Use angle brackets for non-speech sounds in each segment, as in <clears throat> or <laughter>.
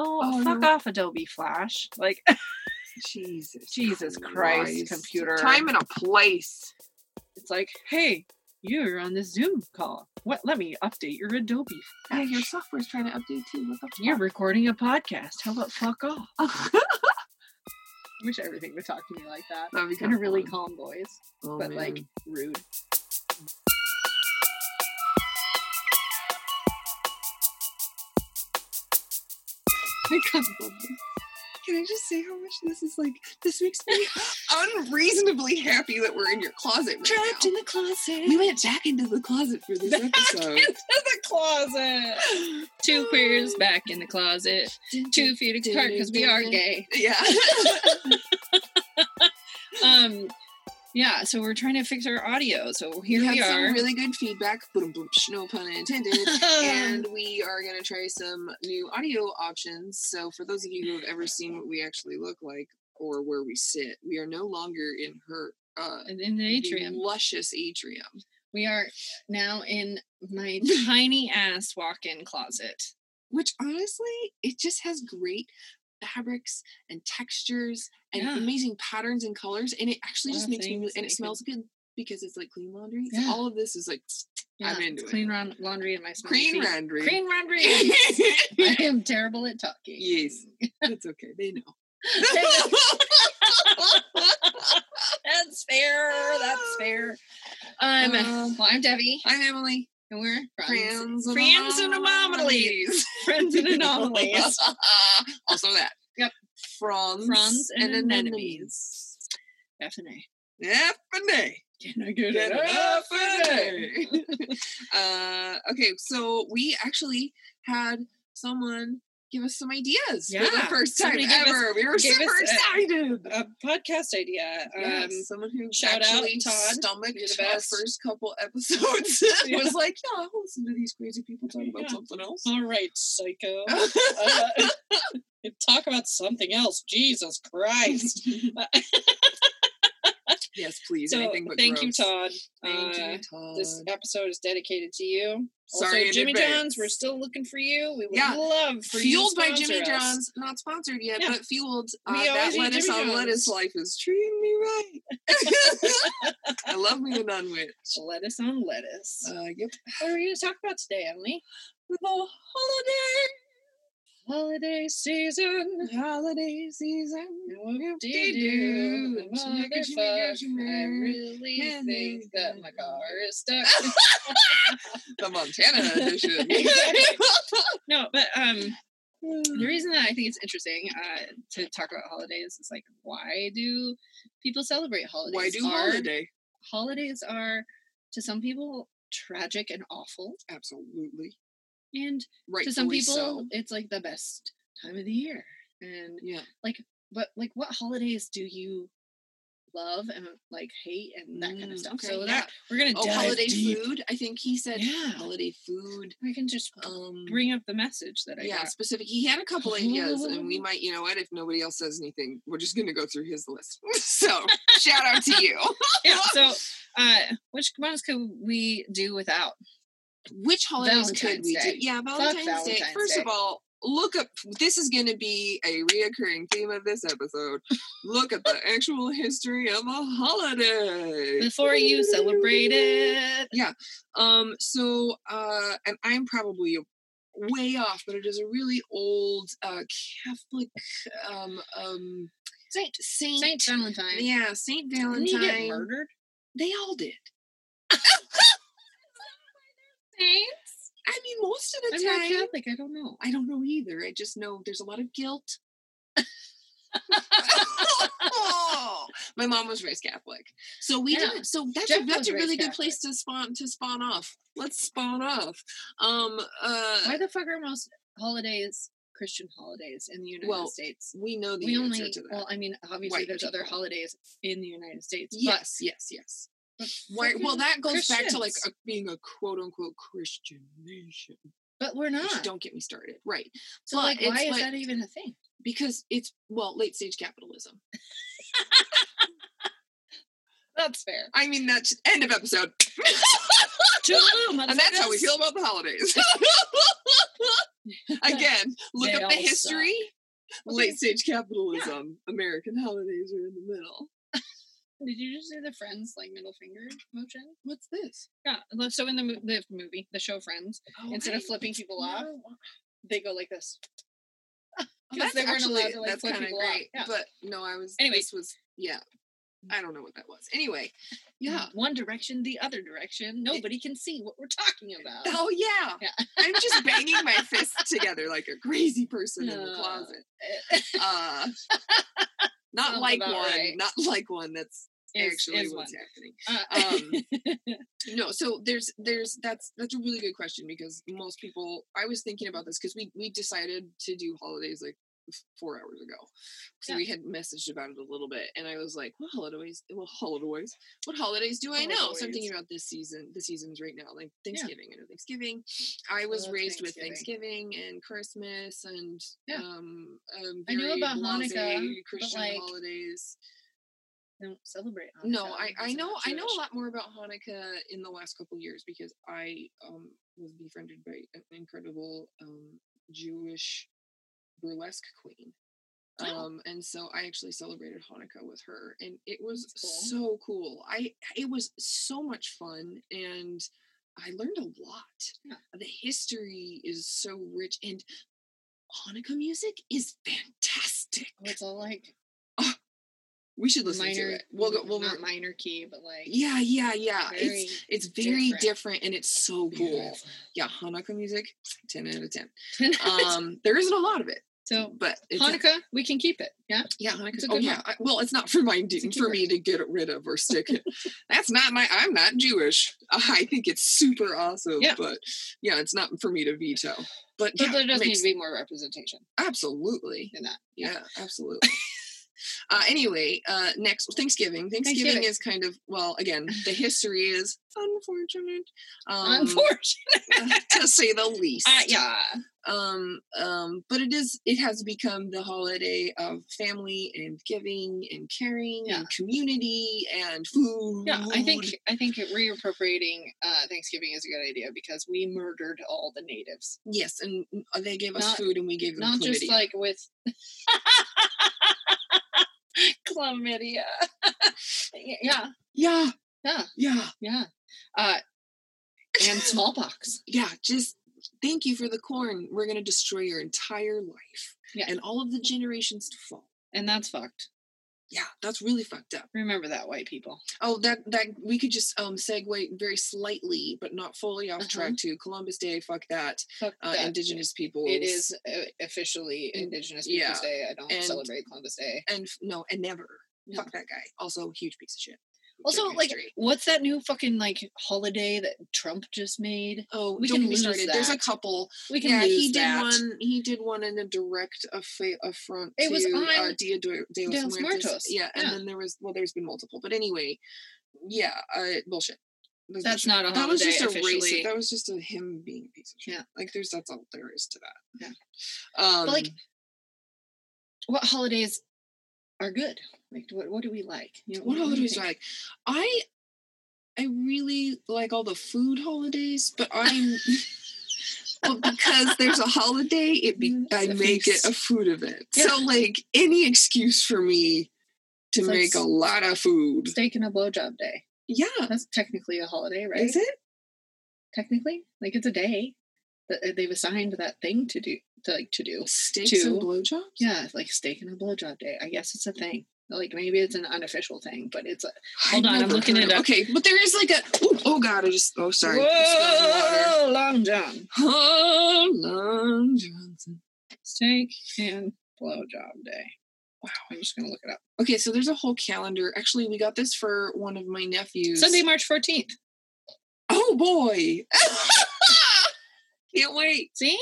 Oh, Oh, fuck no. off, Adobe Flash! Like <laughs> Jesus. Jesus Christ, computer. Time and a place. it's like, hey, you're on this Zoom call. What? Let me update your Adobe. Yeah, Flash. your software's trying to update too. What the You're recording a podcast. How about fuck off? <laughs> I wish everything would talk to me like that. In a really calm voice, Oh, but like man. rude. <laughs> Can I just say how much this is like? This makes me <laughs> unreasonably happy that we're in your closet right Trapped now. in the closet. we went back into the closet for this back episode. into the closet. <gasps> Two queers back in the closet. Two feet apart because we are gay. Yeah. <laughs> Um, yeah. So we're trying to fix our audio. So here we we, had some really good feedback. Boom, boom, no pun intended. and <laughs> we are going to try some new audio options. So, for those of you who have ever seen what we actually look like or where we sit, we are no longer in her uh, in in the atrium. luscious atrium. We are now in my <laughs> tiny ass walk-in closet. which honestly it just has great fabrics and textures and Yeah. amazing patterns and colors and it actually just makes me and it smells good because it's like clean laundry so all of this is like Yeah, i'm into it clean laundry in my smelly clean laundry Clean laundry. <laughs> I am terrible at talking. yes <laughs> that's okay they know <laughs> That's fair. That's fair. Um, Uh, well, I'm Debbie, i'm emily and we're friends, friends and friends and anomalies. <laughs> friends and anomalies. <laughs> also that Yep. Franz, Franz and anemones. anemones. F and A. F and A. Can I get Get it? it F and and uh, okay, so we actually had someone give us some ideas for the Yeah, first time gave us- ever. we were super us a- excited. A podcast idea. Um, someone who shout out, actually Todd. stomached the best. first couple <laughs> episodes. Yeah. <laughs> was like, yeah, I'll listen to these crazy people talk about Yeah. something else. all right, psycho. <laughs> Uh, talk about something else. Jesus Christ. Yes, please. so anything but thank you. Todd. Thank Uh, you, Todd. This episode is dedicated to you. Sorry also, Jimmy. John's, we're still looking for you. We would Yeah. love for fueled you to by Jimmy us. John's, not sponsored yet, Yeah. but fueled. Uh, that lettuce Jimmy on lettuce life is treating me right. <laughs> I love me a Dunwich. Lettuce on lettuce. Uh, yep. what are we going to talk about today, Emily? The holiday, Holiday season. holiday season. What do you do? Motherfuck. I really think that my car is stuck. <laughs> <laughs> The Montana edition. <laughs> No, but um, the <sighs> reason that I think it's interesting uh, to talk about holidays is like, why do people celebrate holidays? Why do Are- holiday? Holidays are to some people tragic and awful, Absolutely. And Right. to some people it's like the best time of the year. And Yeah. Like, but like, what holidays do you love and like hate and that kind Mm, of stuff? okay, so yeah. that we're gonna Oh, holiday deep. food. I think he said Yeah. holiday food. I can just Um, bring up the message that I yeah, got. specific. He had a couple ideas, and we <laughs> might, you know what? If nobody else says anything, we're just gonna go through his list. <laughs> so shout out to <laughs> you. yeah. So, uh, which ones could we do without? Which holidays could we Day. do? Yeah, Valentine's, Day. Valentine's First of all, look up. This is going to be a reoccurring theme of this episode. look at the actual history of a holiday Before you celebrate it. Yeah um. So, uh, and I'm probably way off, but it is a really old uh Catholic um um Saint saint. Saint Valentine. Yeah, Saint Valentine. murdered? They all did. <laughs> Saints? I mean, most of the I'm not time. Catholic. I don't know. I don't know either. I just know there's a lot of guilt. <laughs> <laughs> My mom was raised Catholic, so we Yeah. didn't. So that's Jeff a, that's a really good place to spawn to spawn off. Let's spawn off. Um. Uh. Why the fuck are most holidays Christian holidays in the United Well, States? we know the We answer only to that. well, I mean, obviously White there's other holidays in the United States. yes, yes, yes. Why, well, that goes back to like a, being a quote unquote Christian nation. but we're Which not. don't get me started. Right. so but like, why is like- that even a thing? Because it's well, late stage capitalism. <laughs> That's fair. I mean, that's end of episode. <laughs> Toodaloo, <laughs> and that's how we feel about the holidays. Again, look They up the history. Late stage capitalism. American holidays are in the middle. Did you just do the Friends like middle finger motion? What's this? Yeah. So in the, the movie, the show Friends, instead of flipping people off, they go like this. Oh, 'Cause that's they weren't actually allowed to, like, that's flip kind of off. great. Yeah. But no, I was. Anyway. this was yeah. I don't know what that was. Anyway, yeah. <laughs> One direction, the other direction. Nobody can see what we're talking about. Oh yeah. Yeah. I'm just banging my fists <laughs> together like a crazy person in the closet. Eh, Uh, <laughs> not like one. right. Not like one. That's is- actually is what's one. happening. Uh, Um, <laughs> no so there's there's that's that's a really good question because most people i was thinking about this because we we decided to do holidays like four hours ago so Yeah. we had messaged about it a little bit and i was like what holidays well holidays what holidays do i know so i'm thinking about this season the seasons right now like thanksgiving i know thanksgiving i was love raised with Thanksgiving. thanksgiving and christmas and Yeah. um, um I knew about Hanukkah, christian like, holidays don't celebrate. no, Hanukkah I, I I'm know I know a lot more about Hanukkah in the last couple years because I um, was befriended by an incredible um, Jewish burlesque queen. Oh. Um, and so I actually celebrated Hanukkah with her, and it was cool. so cool. I it was so much fun, and I learned a lot. Yeah. The history is so rich, and Hanukkah music is fantastic. Oh, it's all like We should listen minor. to it. We'll go. We'll not minor key, but like yeah, yeah, yeah. it's it's very different. different. and it's so cool. Yeah, Hanukkah music, ten out of ten. Um, Um, there isn't a lot of it, so but Hanukkah, we can keep it. Yeah. yeah, Hanukkah. Oh good yeah. I, well, it's not for my It's for me to get rid of or stick it. That's not my. I'm not Jewish. <laughs> I think it's super awesome. Yeah. But yeah, it's not for me to veto. But, But yeah, there does need to be more representation absolutely. in that. Yeah, absolutely. <laughs> uh, anyway, uh, next Thanksgiving. Thanksgiving. Thanksgiving. is kind of well, again, the <laughs> history is unfortunate, um, Unfortunately. <laughs> to say the least. Uh, yeah. Um, um, but it is. It has become the holiday of family and giving and caring Yeah. and community and food. Yeah, I think I think reappropriating uh, Thanksgiving is a good idea because we murdered all the natives. yes, and uh, they gave us Not- food and we gave them Not chlamydia. just like with <laughs> chlamydia. <laughs> Yeah, yeah, yeah, yeah, yeah. Uh, and smallpox. <laughs> yeah. Just thank you for the corn. We're gonna destroy your entire life Yeah. and all of the generations to follow. And that's fucked. Yeah, that's really fucked up. Remember that, white people. Oh, that that we could just um segue very slightly, but not fully off track to Columbus Day. Fuck that. Fuck Uh, that. Indigenous people. It is uh, officially Indigenous yeah, Peoples Day. I don't and- celebrate Columbus Day. and no, and never. No. Fuck that guy. Also, huge piece of shit. Also, like, what's that new fucking like holiday that Trump just made? oh, we can lose started. There's a couple. We can Yeah, lose he did that. one. He did one in a direct affa- affront It to was uh, Dia de, de los Los Muertos. Muertos. Yeah, and Yeah. then there was well, there's been multiple, but anyway, yeah, uh, bullshit. That's That's not a holiday. That was just a racist. That was just a him being a piece of shit. Yeah. Like there's that's all there is to that. Yeah. Um, But like, what holidays are good? Like, what what do we like? You know, what you holidays do like? I I really like all the food holidays, but I'm <laughs> but because there's a holiday, it be Mm, I make it a food event. Yeah. So like any excuse for me to It's like make a lot of food. Steak and a blowjob day. Yeah. That's technically a holiday, right? Is it? Technically, like it's a day that uh, they've assigned that thing to do to like to do. Steaks Two. and blowjobs? Yeah, like steak and a blowjob day. I guess it's a thing. Like maybe it's an unofficial thing, but it's a Hold on, I'm looking it up. Okay, but there is like a ooh, oh god, I just oh sorry. I. Whoa, Long John Oh, Long Johnson. steak and blowjob day. Wow, I'm just gonna look it up. Okay, so there's a whole calendar. Actually, we got this for one of my nephews. Sunday, March fourteenth. Oh boy. <laughs> Can't wait. See,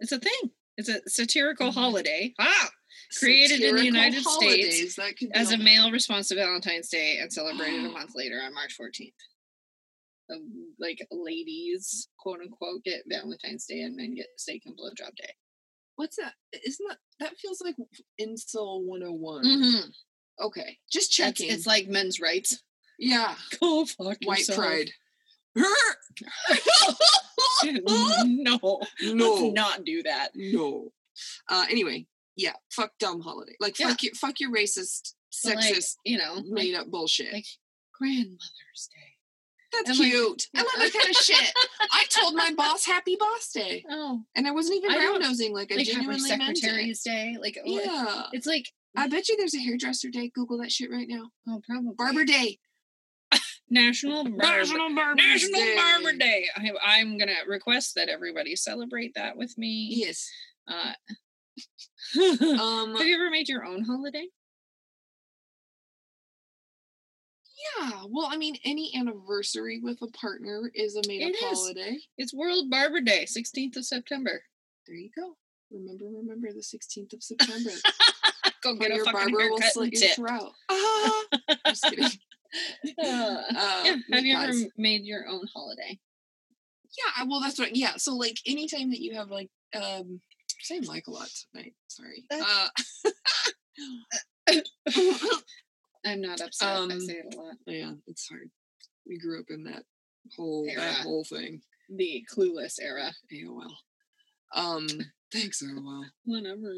it's a thing. It's a satirical holiday. Ah, Created in the United States holidays, as a male response to Valentine's Day and celebrated a <gasps> month later on March 14th. So, like ladies, quote unquote, get Valentine's Day and men get steak and blowjob day. What's that? Isn't that that feels like Incel 101? Mm-hmm. Okay, just checking. it's like men's rights. yeah, <laughs> Go fuck white yourself. pride. <laughs> <laughs> no, <laughs> no, let's not do that. no. Uh, anyway, yeah, fuck dumb holiday. Like Yeah. fuck your fuck your racist, But, like, sexist, you know, made like, up bullshit. like grandmother's day. That's and, like- cute. I love that kind of <laughs> shit. I told my boss Happy Boss Day, Oh, and I wasn't even I brown nosing. Like I like happy genuinely secretary's day. Like, oh, Yeah, it's like I bet you there's a hairdresser day. Google that shit right now. oh, probably Barber Day. National Barber Barber National Barber Day. I, I'm gonna request that everybody celebrate that with me. Yes. Uh, <laughs> Um. have you ever made your own holiday? Yeah. Well, I mean, any anniversary with a partner is a made-up It holiday. It's World Barber Day, 16th of September. There you go. Remember, remember the 16th of September. <laughs> Go get your barber will slit and your throat. Ah, <laughs> just kidding. <laughs> Uh, yeah. Have you ever made your own holiday? Yeah, well, that's what. Yeah, so like anytime that you have like, um, saying like a lot tonight. Sorry. Uh, <laughs> <laughs> I'm not upset. I Um, say it a lot. yeah, it's hard. We grew up in that whole Era. that whole thing. The clueless era. AOL. Um, thanks AOL. Whatever.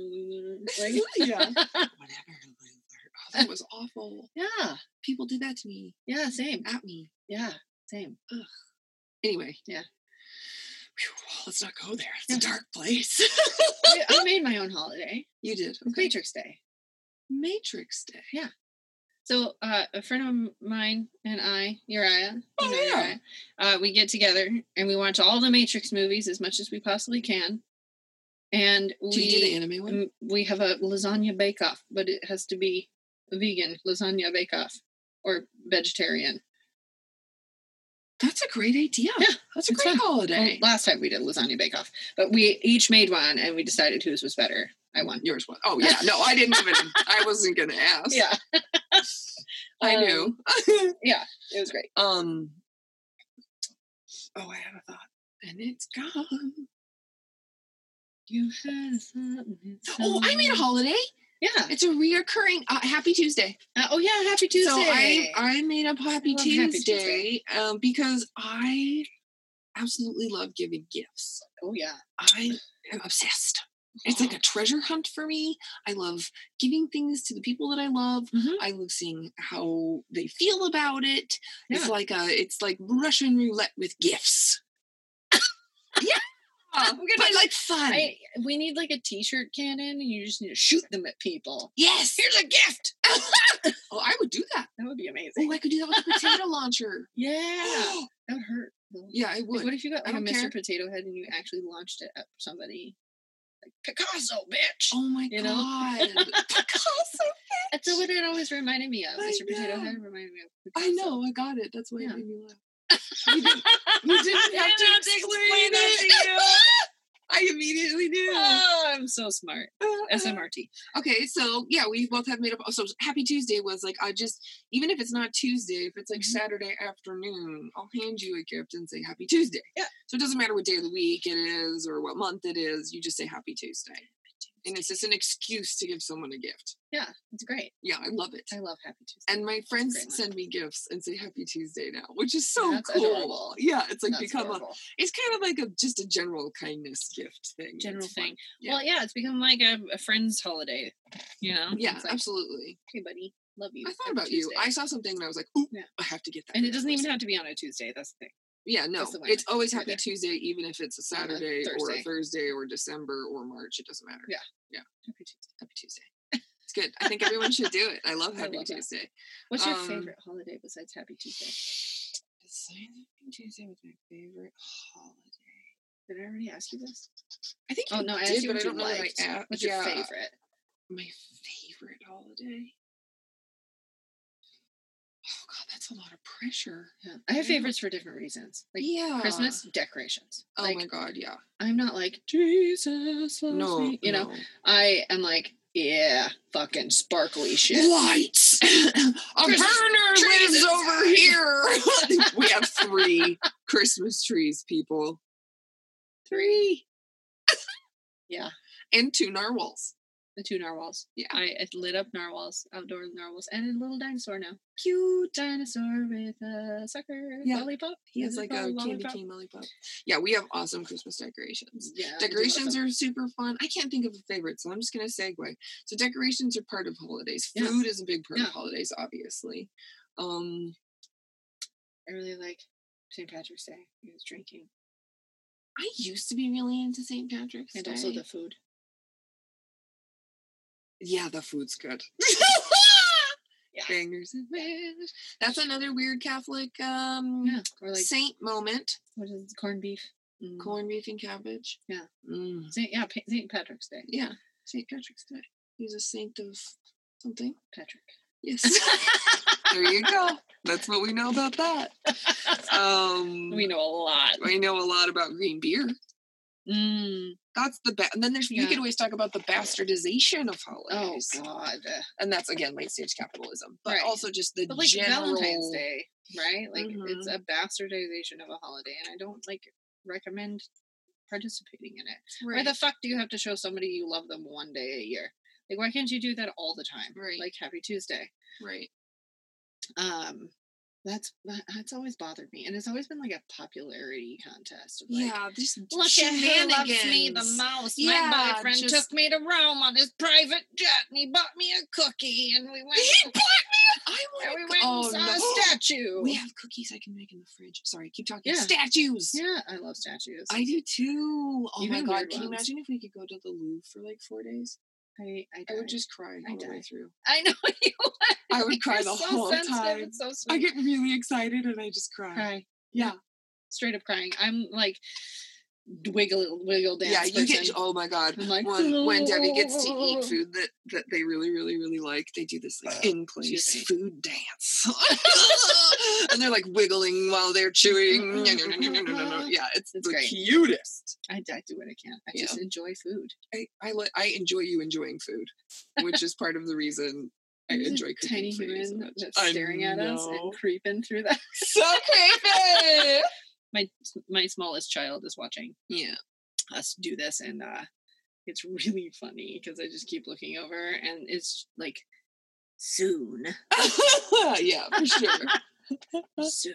Like, Yeah. Whatever. That <laughs> was awful. yeah. People did that to me, Yeah. Same. at me. Yeah. Same. Ugh. Anyway. Yeah. Phew, let's not go there. It's a dark place. I, I <laughs> made my own holiday. you did. Okay. Matrix Day. Matrix Day. Yeah. So uh, a friend of mine and I, Uriah, Oh, yeah. Uriah, uh, we get together and we watch all the Matrix movies as much as we possibly can. And we Did you do the anime one? we have a lasagna bake off, but it has to be vegan lasagna bake off or vegetarian. That's a great idea. Yeah, That's a great fun. Well, holiday. last time we did lasagna bake off, but we each made one and we decided whose was better. I won. Yours was. Oh yeah. No, I didn't even. I wasn't gonna ask. Yeah, <laughs> I Um, knew. <laughs> Yeah, it was great. um. Oh, I had a thought, and it's gone. You had a thought Oh, I made a holiday. Yeah. It's a reoccurring uh, Happy Tuesday. Uh, oh yeah, Happy Tuesday. So I I made up Happy love Happy Tuesday, um, because I absolutely love giving gifts. oh yeah. I am obsessed. It's like a treasure hunt for me. I love giving things to the people that I love. Mhm. I love seeing how they feel about it. It's like a it's like Russian roulette with gifts. Yeah. I'm gonna but like fun. I, we need like a T-shirt cannon, and you just need to shoot them at people. yes. Here's a gift. <laughs> oh, I would do that. That would be amazing. Oh. I could do that with a potato launcher. <laughs> Yeah, <gasps> that would hurt. yeah, I Like, would. what if you got like a don't Mr. Potato Head and you actually launched it at somebody? Like Picasso, bitch. Oh my you know? god. <laughs> Picasso. That's what it always reminded me of. I Mr. Potato. Head reminded me of. Picasso. I know, I got it. That's why Yeah. it made me laugh. You didn't, you <laughs> didn't have to explain it. <laughs> I immediately knew. Oh, I'm so smart. <laughs> SMRT. Okay, so yeah, we both have made up. So Happy Tuesday was like I just even if it's not Tuesday, if it's like Mhm. Saturday afternoon, I'll hand you a gift and say Happy Tuesday. Yeah. So it doesn't matter what day of the week it is or what month it is. You just say Happy Tuesday, and it's just an excuse to give someone a gift. Yeah, it's great. Yeah, I love it. I love Happy Tuesday. And my friends send me gifts and say Happy Tuesday now, which is so cool. adorable. Yeah, it's like That's become a. It's kind of like a just a general kindness gift thing. general It's thing. Yeah. Well, yeah, it's become like a, a friend's holiday. You know? Yeah, like, absolutely. hey, buddy, love you. I thought Happy about you. I saw something and I was like, "Ooh, Yeah. I have to get that." and it doesn't even have to be on a Tuesday. That's the thing. Yeah, no, it's always Happy. Tuesday, even if it's a On a Saturday or a Thursday. Or December or March. It doesn't matter. Yeah. yeah. Happy Tuesday. Happy Tuesday. It's good. I think everyone should do it. I love <laughs> I Happy love that. Tuesday. What's your Um, favorite holiday besides Happy Tuesday? Happy Tuesday was my favorite holiday. Did I already ask you this? I think Oh you no, I did, asked you but what I don't know liked. I asked. What's yeah, your favorite? My favorite holiday. That's a lot of pressure. Yeah. I have favorites for different reasons. Like yeah. Christmas decorations. Oh like my God, yeah. I'm not like Jesus loves No, me. You know. I am like yeah, fucking sparkly shit. lights. a Christmas burner lives over here. <laughs> we have three Christmas trees, people. Three. <laughs> Yeah. And two narwhals. The two narwhals. Yeah. I it lit up narwhals, outdoor narwhals, and a little dinosaur now. Cute. Dinosaur with a sucker Yeah. lollipop. He has like a candy cane lollipop. Yeah, we have awesome Christmas decorations. Yeah. Decorations are super fun. I can't think of a favorite, so I'm just gonna segue. So decorations are part of holidays. Yeah. Food is a big part Yeah. of holidays, obviously. Um, I really like St. Patrick's Day. He was drinking. I used to be really into St. Patrick's And Day. also the food. Yeah, the food's good. <laughs> Yeah. Fingers and mash. That's another weird Catholic um Yeah. Or like saint moment. what is it? Corned beef. Mm. Corned beef and cabbage. Yeah. Mm. Saint, yeah, Pa- St. Patrick's Day. Yeah. St. Patrick's Day. He's a saint of something. Patrick. Yes. <laughs> there you go. That's what we know about that. <laughs> Um we know a lot. We know a lot about green beer. Mm. That's the ba- and then there's you Yeah. could always talk about the bastardization of holidays. Oh. God. And that's again late stage capitalism. But Right. also just the But like general Valentine's Day, right? Like it's Mhm. a bastardization of a holiday, and I don't like recommend participating in it. Why Right. the fuck do you have to show somebody you love them one day a year? Like, why can't you do that all the time? Right. Like Happy Tuesday. right. Um, that's that's always bothered me, and it's always been like a popularity contest. Like, yeah, just Look at who loves me the most. Yeah, My boyfriend just- took me to Rome on his private jet, and he bought me a cookie, and we <laughs> went. He bought me. I and we went Oh and saw no. a statue. We have cookies I can make in the fridge. Sorry, keep talking. Yeah. Statues. yeah, I love statues. I do too. Oh Even my god! Can you imagine if we could go to the Louvre for like four days? I, I, I would just cry I all the way through. I know <laughs> you would. I would <laughs> cry the so whole time. So. I get really excited and I just cry. cry. Yeah. Straight up crying. I'm like wiggle wiggle dance. yeah, you get. Oh my god! Like when when Debbie gets to eat food that that they really really really like, they do this like in place food dance, <laughs> and they're like wiggling while they're chewing. Mm-hmm, mm-hmm, <laughs> mm-hmm. yeah, it's, It's the great. cutest. I, I do what I can. I just enjoy food. I I, li- I enjoy you enjoying food, which is part of the reason I enjoy tiny you so that's staring at us and creeping through that. So creepy. <laughs> My my smallest child is watching yeah. us do this, and uh, it's really funny because I just keep looking over, and it's like soon, <laughs> yeah, for sure. <laughs> soon,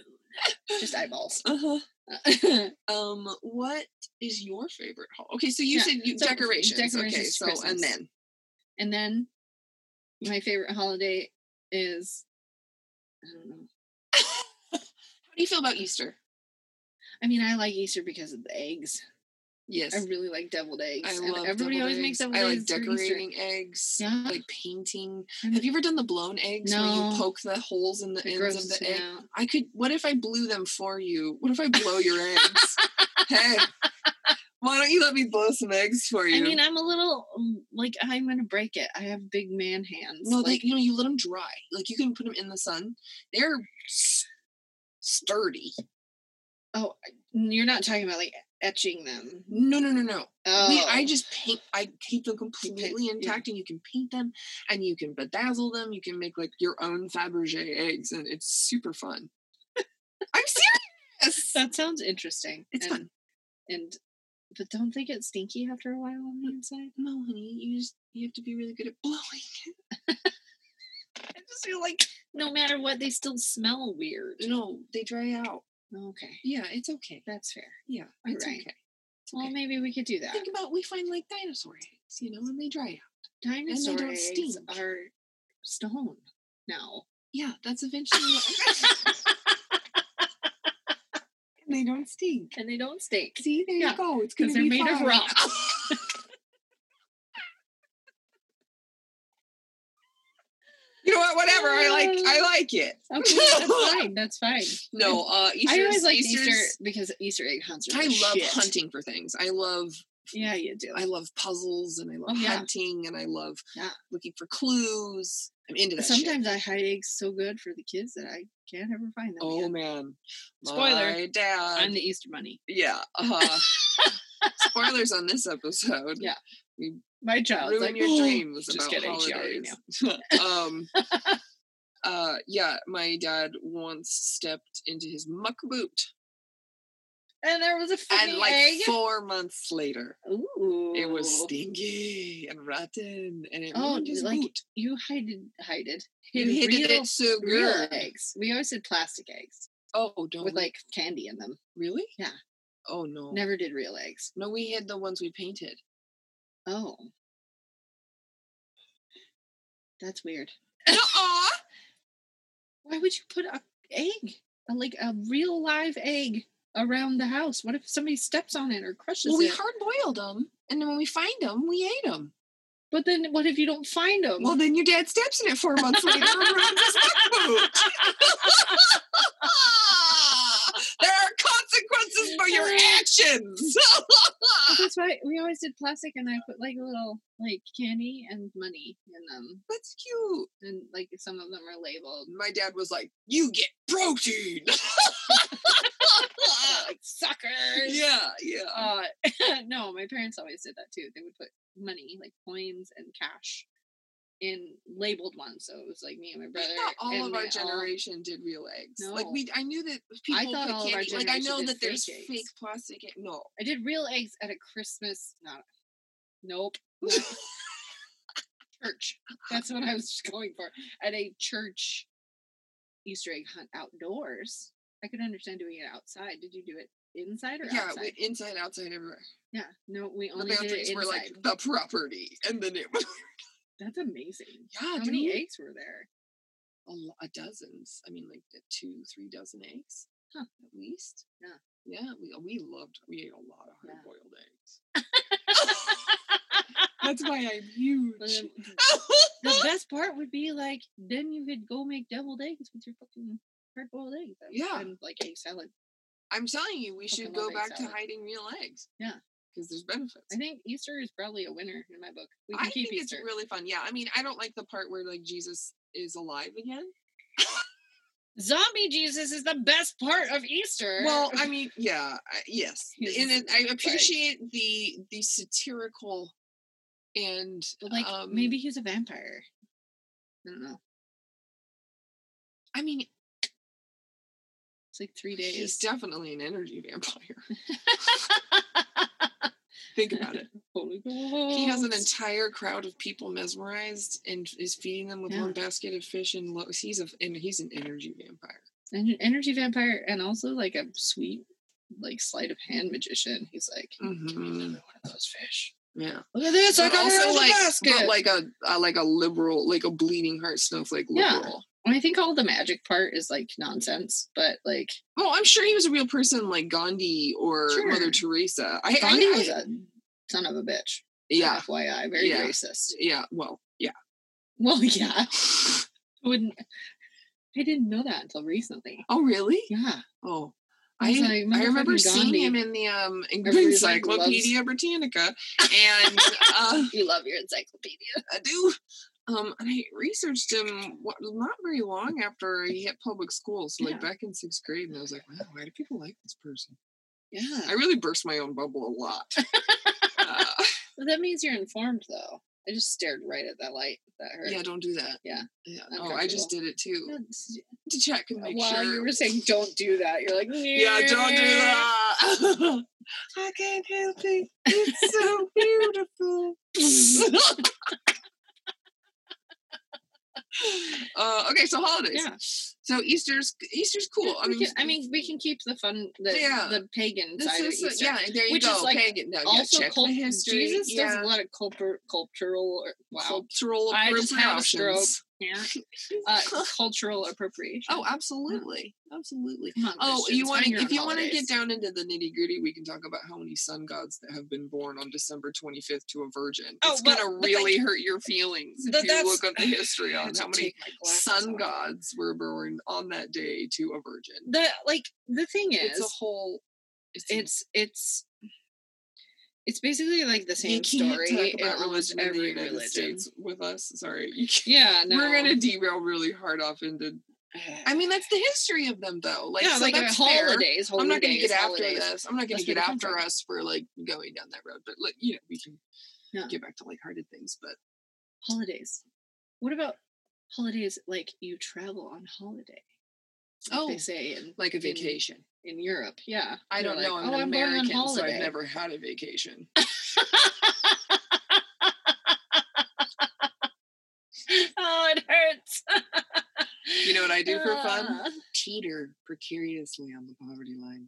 just eyeballs. Uh-huh. Uh, <laughs> Um, what is your favorite hall? Okay, so you Yeah, said you, so decorations. Okay, so for and then and then my favorite holiday is I don't know. how do you feel about Easter? I mean, I like Easter because of the eggs. Yes, I really like deviled eggs. I and love. everybody always makes eggs. deviled I like eggs for Easter. decorating eggs. Yeah. like painting. Have you ever done the blown eggs where you poke the holes in the it ends of the egg? out. I could. What if I blew them for you? What if I blow your eggs? <laughs> hey, why don't you let me blow some eggs for you? I mean, I'm a little um, like I'm gonna break it. I have big man hands. No, like, they, you know, you let them dry. Like you can put them in the sun. They're sturdy. Oh, you're not talking about like etching them. No, no, no, no. Oh, We, I oh. just paint. I keep them paint- completely yeah. intact, and you can paint them, and you can bedazzle them. You can make like your own Fabergé eggs, and it's super fun. <laughs> I'm serious. that sounds interesting. It's and, fun. And but don't they get stinky after a while on the mm, inside? No, honey, you just you have to be really good at blowing. <laughs> I just feel like no matter what, they still smell weird. No, they dry out. Okay, Yeah, it's okay. that's fair. Yeah, it's right. okay. It's Well, okay. maybe we could do that. Think about we find like dinosaur eggs, you know, and they dry out. Dinosaur don't eggs stink. are stone now. Yeah, that's eventually. what- <laughs> and they don't stink. and they don't stink. See, there Yeah, you go. It's 'cause gonna they're be made of fine. rock. You know what? Whatever. I like. I like it. Okay, that's <laughs> fine. That's fine. No, uh, Easter. I always like Easter because Easter egg hunts are. I love shit. hunting for things. I love. Yeah, you do. I love puzzles and I love Oh, yeah. hunting and I love Yeah. looking for clues. I'm into that. shit. Sometimes I hide eggs so good for the kids that I can't ever find them. Oh again. man. Spoiler, My dad. I'm the Easter bunny. yeah. Uh, <laughs> spoilers on this episode. Yeah. My child's Ruin like, your "Oh." dreams Just about kidding, holidays. <laughs> um. <laughs> Uh. Yeah. My dad once stepped into his muck boot. and there was a and like egg. four months later, Ooh. it was stinky and rotten, and it Oh, his like boot. you hided, hided, You hid hid it so real good. eggs. We always did plastic eggs Oh, don't with we? like candy in them. really? Yeah. Oh no. Never did real eggs. No, we hid the ones we painted. Oh, that's weird. Why would you put a egg, a, like a real live egg, around the house? What if somebody steps on it or crushes it? Well, we hard boiled them, and then when we find them, we ate them. but then what if you don't find them? Well, then your dad steps in it four months later ruins his <laughs> boot. <laughs> for your actions. that's <laughs> why we always did plastic, and I put like a little like candy and money in them, That's cute. and like some of them are labeled. My dad was like, "You get protein." like <laughs> <laughs> suckers. yeah, yeah. Uh, no, my parents always did that too. They would put money, like coins and cash, in labeled ones. So it was like me and my I brother. all of our all- um, generation did real eggs. Like we, I knew that people thought put all candy. Like I know that there's fake eggs. fake plastic. No, I did real eggs at a Christmas. Not. Nope. <laughs> church. That's what I was just going for. At a church Easter egg hunt outdoors. I could understand doing it outside. Did you do it inside or yeah, outside? we, inside, outside, everywhere. yeah. No, we The only did it boundaries inside. were like the property, and then it <laughs> was That's amazing. yeah, How many eggs were there? a, lo- a dozens. I mean, like uh, two, three dozen eggs, Huh. at least. Yeah. yeah. We we loved. We ate a lot of hard boiled eggs. <laughs> That's why I'm huge. Um, <laughs> the best part would be like then you could go make deviled eggs with your fucking hard boiled eggs. Yeah. And like egg salad. I'm telling you, we should go back to hiding real eggs. Yeah. Because there's benefits. I think Easter is probably a winner in my book. We I can keep think Easter. it's really fun. Yeah, I mean, I don't like the part where like Jesus is alive again. Zombie Jesus is the best part of Easter. Well, I <laughs> mean, yeah, I- yes, and it, I <laughs> appreciate the the satirical and like um, maybe he's a vampire. I don't know. I mean, It's like three days. he's definitely an energy vampire. <laughs> Think about it. <laughs> Holy He has an entire crowd of people mesmerized and is feeding them with Yeah. one basket of fish and lo- he's a and he's an energy vampire. An energy vampire, and also like a sweet, like sleight of hand magician. He's like, Mhm. "Give me another one of those fish. Yeah. Look at this! I got also like basket. but like a, a like a liberal like a bleeding heart snowflake liberal. I think all the magic part is like nonsense, but like Well, I'm sure he was a real person like Gandhi or Sure. Mother Teresa. I, I- Gandhi I- was a son of a bitch. yeah, FYI, very Yeah. racist. yeah. Well, yeah. Well, <laughs> yeah, <laughs> wouldn't. I didn't know that until recently. Oh, really? Yeah, Oh, I I, like, I remember seeing him in the um <laughs> like, Encyclopedia Britannica, and uh, you love your encyclopedia. I do. Um, and I researched him not very long after he hit public school, so like Yeah. back in sixth grade, and I was like, wow, why do people like this person? Yeah, I really burst my own bubble a lot. uh, <laughs> Well, that means you're informed, though. I just stared right at that light. That hurt. yeah, don't do that. Yeah. yeah. Oh, I just did it too to check and make While sure. you were saying don't do that, you're like, yeah, don't do that. <laughs> <laughs> I can't help it. It's so beautiful. Uh, okay, so holidays. Yeah. So Easter's Easter's cool. I mean, can- I mean, we can keep the fun, the, Yeah. the pagan this side of Easter. yeah. There you which is, like, pagan. No, also, check cult-. Jesus does a lot of culpur- cultural, wow, cultural I just had a stroke. Yeah, <laughs> uh, cultural appropriation. Oh, absolutely, absolutely. On, Oh, you want to? If you want to get down into the nitty gritty, we can talk about how many sun gods that have been born on December 25th to a virgin. Oh, it's well, gonna but, like, really hurt your feelings if you look at the history <laughs> on how many take my glasses sun off. gods were born on that day to a virgin. The like the thing is, It's a whole. It's, it's it's it's basically like the you same can't story talk in about almost religion in the United religion. States with us. Sorry. Yeah, no. <laughs> We're gonna derail really hard off into. <sighs> I mean, that's the history of them, though. Like, yeah, so like uh, that's fair. holidays. I'm not going to holidays, get after holidays. this. I'm not going That's to where get after from. us for like going down that road. But like, you know, we can Yeah. get back to lighthearted things. But Holidays. What about holidays like you travel on holiday? like Oh, they say in like a vacation. In Europe. Yeah, I don't like, know. I'm oh, an I'm American, so. I've never had a vacation. <laughs> oh, it hurts. You know what I do for fun? Ah. Teeter precariously on the poverty line.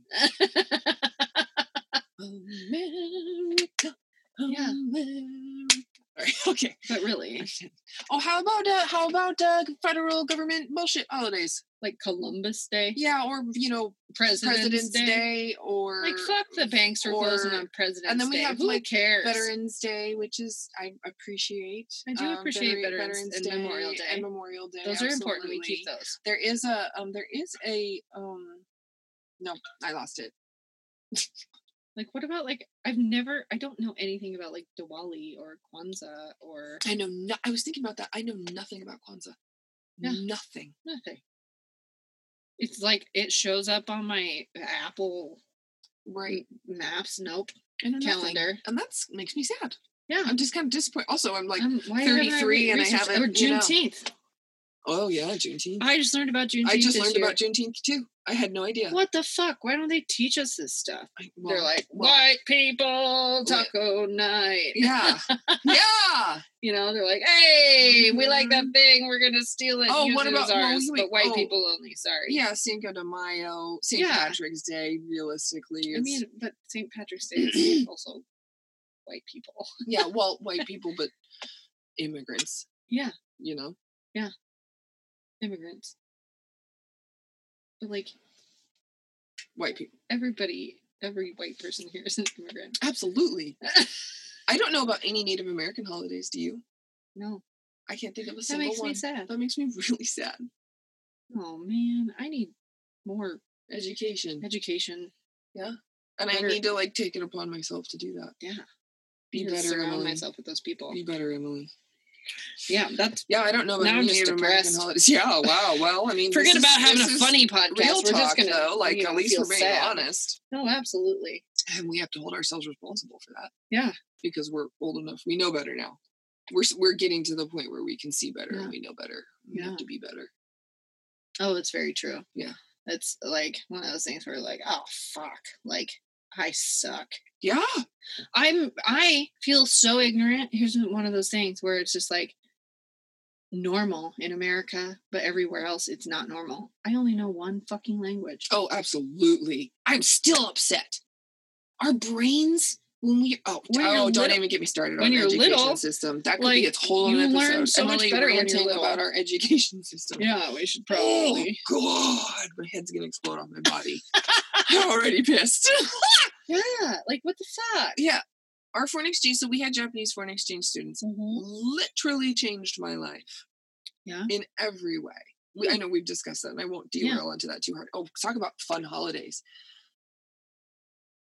<laughs> America. Yeah. America. <laughs> Okay. but really, <laughs> Oh, how about uh, how about uh, federal government bullshit holidays? like Columbus Day, Yeah, or you know, President's, President's Day. Day, or Like fuck the banks for closing on President's Day. and then we Day. have, Who like, cares? Veterans Day, which is I appreciate. I do um, appreciate Veteran- Veterans and Memorial Day. and Memorial Day. Those are important. We keep those. There is a um. There is a um. No, I lost it. <laughs> Like, what about like I've never, I don't know anything about like Diwali or Kwanzaa or I know. No, I was thinking about that. I know nothing about Kwanzaa. Yeah. Nothing. nothing. It's like it shows up on my Apple Right. Maps. Nope. I know nothing. Calendar. and that's makes me sad. Yeah. I'm just kind of disappointed. Also, I'm like, Um, why haven't 33 and I haven't, Or you know. Juneteenth. oh yeah, Juneteenth. I just learned about Juneteenth. I just this learned year. about Juneteenth too. I had no idea. What the fuck? Why don't they teach us this stuff? I- They're like well, white people taco night. Yeah. <laughs> yeah. You know, they're like, hey, we like that Mhm. thing. We're gonna steal it. Oh, what it about- as well, ours, you but white oh. people only. Sorry. Yeah, Cinco de Mayo, St. Yeah. Patrick's Day, realistically. I mean, but St. Patrick's Day is <clears throat> also white people. yeah, <laughs> well, white people, but immigrants, Yeah, you know? Yeah. Immigrants. But like White people. everybody, every white person here is an immigrant. <laughs> Absolutely. I don't know about any Native American holidays, do you? No, I can't think of a that single one. That makes me sad. That makes me <laughs> really sad. Oh man, I need more Education. education. Yeah, and I need to like take it upon myself to do that. Yeah, Be better, surround Emily. myself with those people. Be better, Emily. Yeah, that's Yeah, I don't know about Now any just American holidays. <laughs> Yeah, wow. Well, I mean, forget this is- about having a funny podcast. Real We're talk, just gonna though. Like, you know, at least we're being sad. honest. No, absolutely. and we have to hold ourselves responsible for that Yeah. because we're old enough we know better now we're we're getting to the point where we can see better Yeah. and we know better we Yeah. have to be better Oh, it's very true. Yeah. It's like one of those things where like, oh fuck. Like I suck. yeah I'm I feel so ignorant. Here's one of those things where it's just like normal in America, but everywhere else it's not normal. I only know one fucking language. oh absolutely i'm still upset our brains when we oh, When oh don't little- even get me started when on you're education little, system that could like, be its whole you episode so much better ranting about our education <laughs> system Yeah, we should probably. oh probably. god my head's gonna explode on my body <laughs> i'm already pissed <laughs> Yeah, like what the fuck? yeah our foreign exchange so we had japanese foreign exchange students Mhm. literally changed my life. Yeah. In every way. We, I know we've discussed that and I won't Yeah. derail into that too hard. Oh, talk about fun holidays.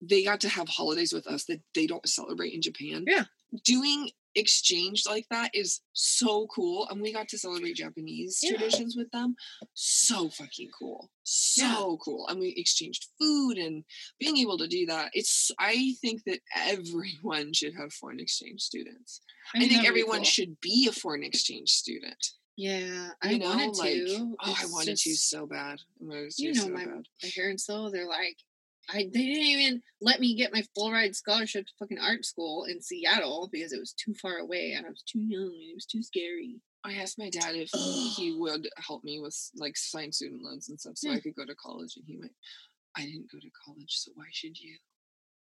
They got to have holidays with us that they don't celebrate in Japan. Yeah. Doing exchange like that is so cool. And we got to celebrate Japanese Yeah. traditions with them. So fucking cool. So Yeah. cool. And we exchanged food and being able to do that. It's I think that everyone should have foreign exchange students. I, think that would be everyone cool. should be a foreign exchange student. Yeah, I You know, wanted like to. oh, I It's wanted to so bad. I you know my, bad. my parents though they're like I they didn't even let me get my full ride scholarship to fucking art school in Seattle because it was too far away and I was too young and it was too scary. I asked my dad if he would help me with like sign student loans and stuff so I could go to college and he went, I didn't go to college, so why should you?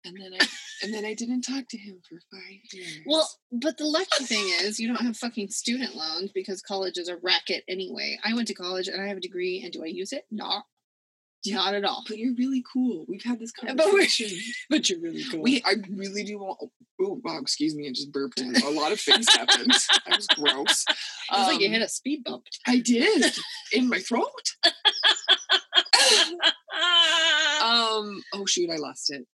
And then I and then I didn't talk to him for five years. Well, but the lucky thing is you don't have fucking student loans because college is a racket anyway. I went to college and I have a degree and do I use it? No. Not at all. but you're really cool. We've had this But conversation. <laughs> But you're really cool. We, I really do want. Oh, wow, excuse me, I just burped. and A lot of things happened. That was gross. <laughs> it was like you Um, hit a speed bump. I did in my throat. <laughs> um. Oh shoot, I lost it.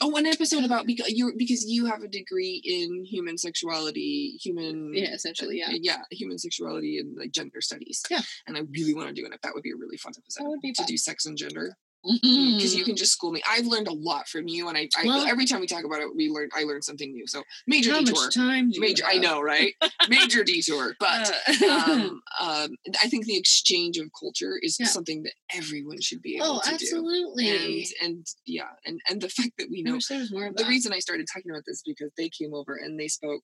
Oh, an episode about because you because you have a degree in human sexuality, human yeah, essentially, yeah. yeah, human sexuality and like gender studies. Yeah. and I really want to do it. That would be a really fun episode That would be to do sex and gender. Because you can just school me. I've learned a lot from you, and I, I Well- every time we talk about it, we learn. I learn something new. So major How detour, much time? Do you major. I know, right? major detour, but Uh, um, <laughs> um, I think the exchange of culture is Yeah. something that everyone should be able to do. oh, to absolutely. do. And and yeah, and and the <laughs> fact that we I know wish more of the that. reason I started talking about this because they came over and they spoke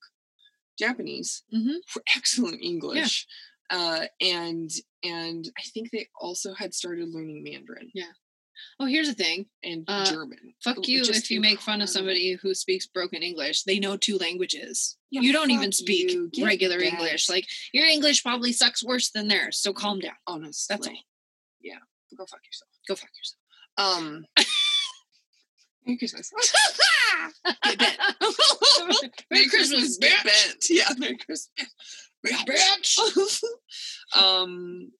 Japanese Mhm. for <laughs> excellent English. Uh, and and I think they also had started learning Mandarin Oh, here's the thing. and Uh, German. Fuck you if you make fun of somebody who speaks broken English. They know two languages. Yeah, you don't even speak you. Get regular that. English. Like your English probably sucks worse than theirs. So calm down. honestly, That's all. Yeah, go fuck yourself. Go fuck yourself. Um, <laughs> Merry Christmas. <laughs> Get bent. <laughs> Merry Christmas, get bent. Yeah, Merry Christmas, Bitch. um,